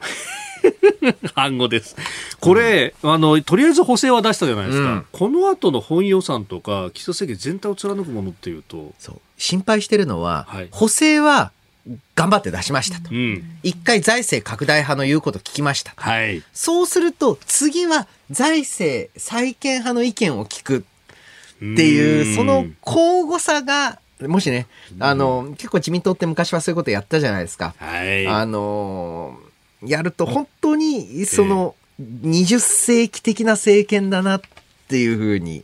C: <laughs>
A: 反語です。これ、うん、あの、とりあえず補正は出したじゃないですか。うん、この後の本予算とか、基礎政権全体を貫くものっていうと。
C: そう。心配してるのは、はい、補正は頑張って出しましたと。一、うん、回財政拡大派の言うこと聞きました。はい。そうすると、次は財政再建派の意見を聞く。っていう、その交互さが、もしね、あの、結構自民党って昔はそういうことやったじゃないですか。はい。あの、やると本当に、その、20世紀的な政権だなっっていうふうに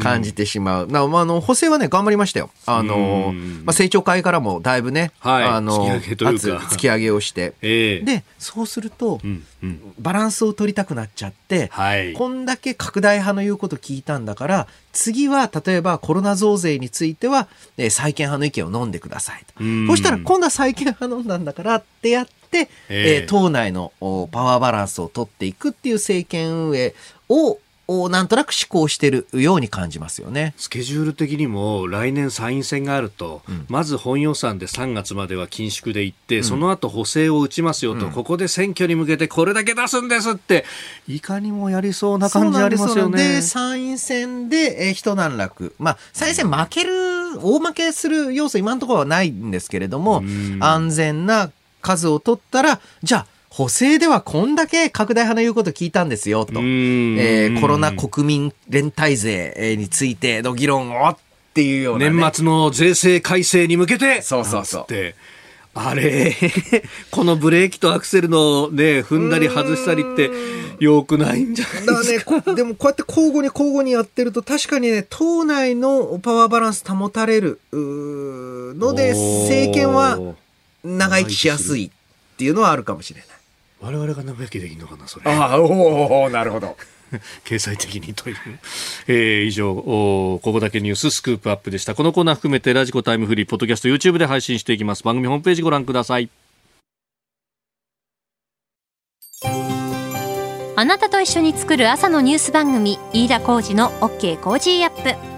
C: 感じてしまう。うん、なまあ、あの、補正はね、頑張りましたよ。あの、まあ、政調会からもだいぶね、はい、あの、突き上げをして、えー、で、そうすると、うんうん、バランスを取りたくなっちゃって、はい、こんだけ拡大派の言うこと聞いたんだから、次は、例えばコロナ増税については、えー、債権派の意見を飲んでくださいと。そしたら、今度は債権派飲んだんだからってやって、えー、党内のパワーバランスを取っていくっていう政権運営ををなんとなく思考しているように感じますよね。
A: スケジュール的にも来年参院選があると、うん、まず本予算で3月までは緊縮でいって、うん、その後補正を打ちますよと、うん、ここで選挙に向けてこれだけ出すんですっていかにもやりそうな感じありますよね。
C: で参院選で、えー、一段落、まあ、参院選負ける、大負けする要素今のところはないんですけれども、安全な数を取ったらじゃあ補正ではこんだけ拡大派の言うこと聞いたんですよと、えー、コロナ国民連帯税についての議論をっていうような、
A: ね、年末の税制改正に向けて。
C: そうそうそう。
A: あれ <laughs> このブレーキとアクセルのね踏んだり外したりってよくないんじゃないですか？
C: だね <laughs> でもこうやって交互に交互にやってると確かにね党内のパワーバランス保たれるので政権は長生きしやすいっていうのはあるかもしれない。
A: 我々が長生きできるのかなそれ。
C: ああおおなるほど。<laughs>
A: 経済的にという、えー、以上ここだけニューススクープアップでした。このコーナー含めてラジコタイムフリーポッドキャスト YouTube で配信していきます。番組ホームページご覧ください。
B: あなたと一緒に作る朝のニュース番組飯田浩二の OK コージーアップ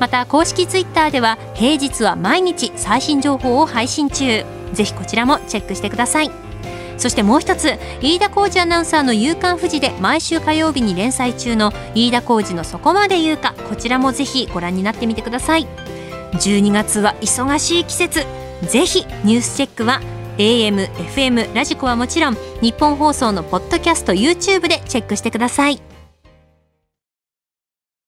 B: また公式ツイッターでは平日は毎日最新情報を配信中。ぜひこちらもチェックしてください。そしてもう一つ飯田浩二アナウンサーの「夕刊富士」で毎週火曜日に連載中の飯田浩二の「そこまで言うか」こちらもぜひご覧になってみてください。12月は忙しい季節。ぜひニュースチェックは AM、FM、ラジコはもちろん日本放送のポッドキャスト YouTube でチェックしてください。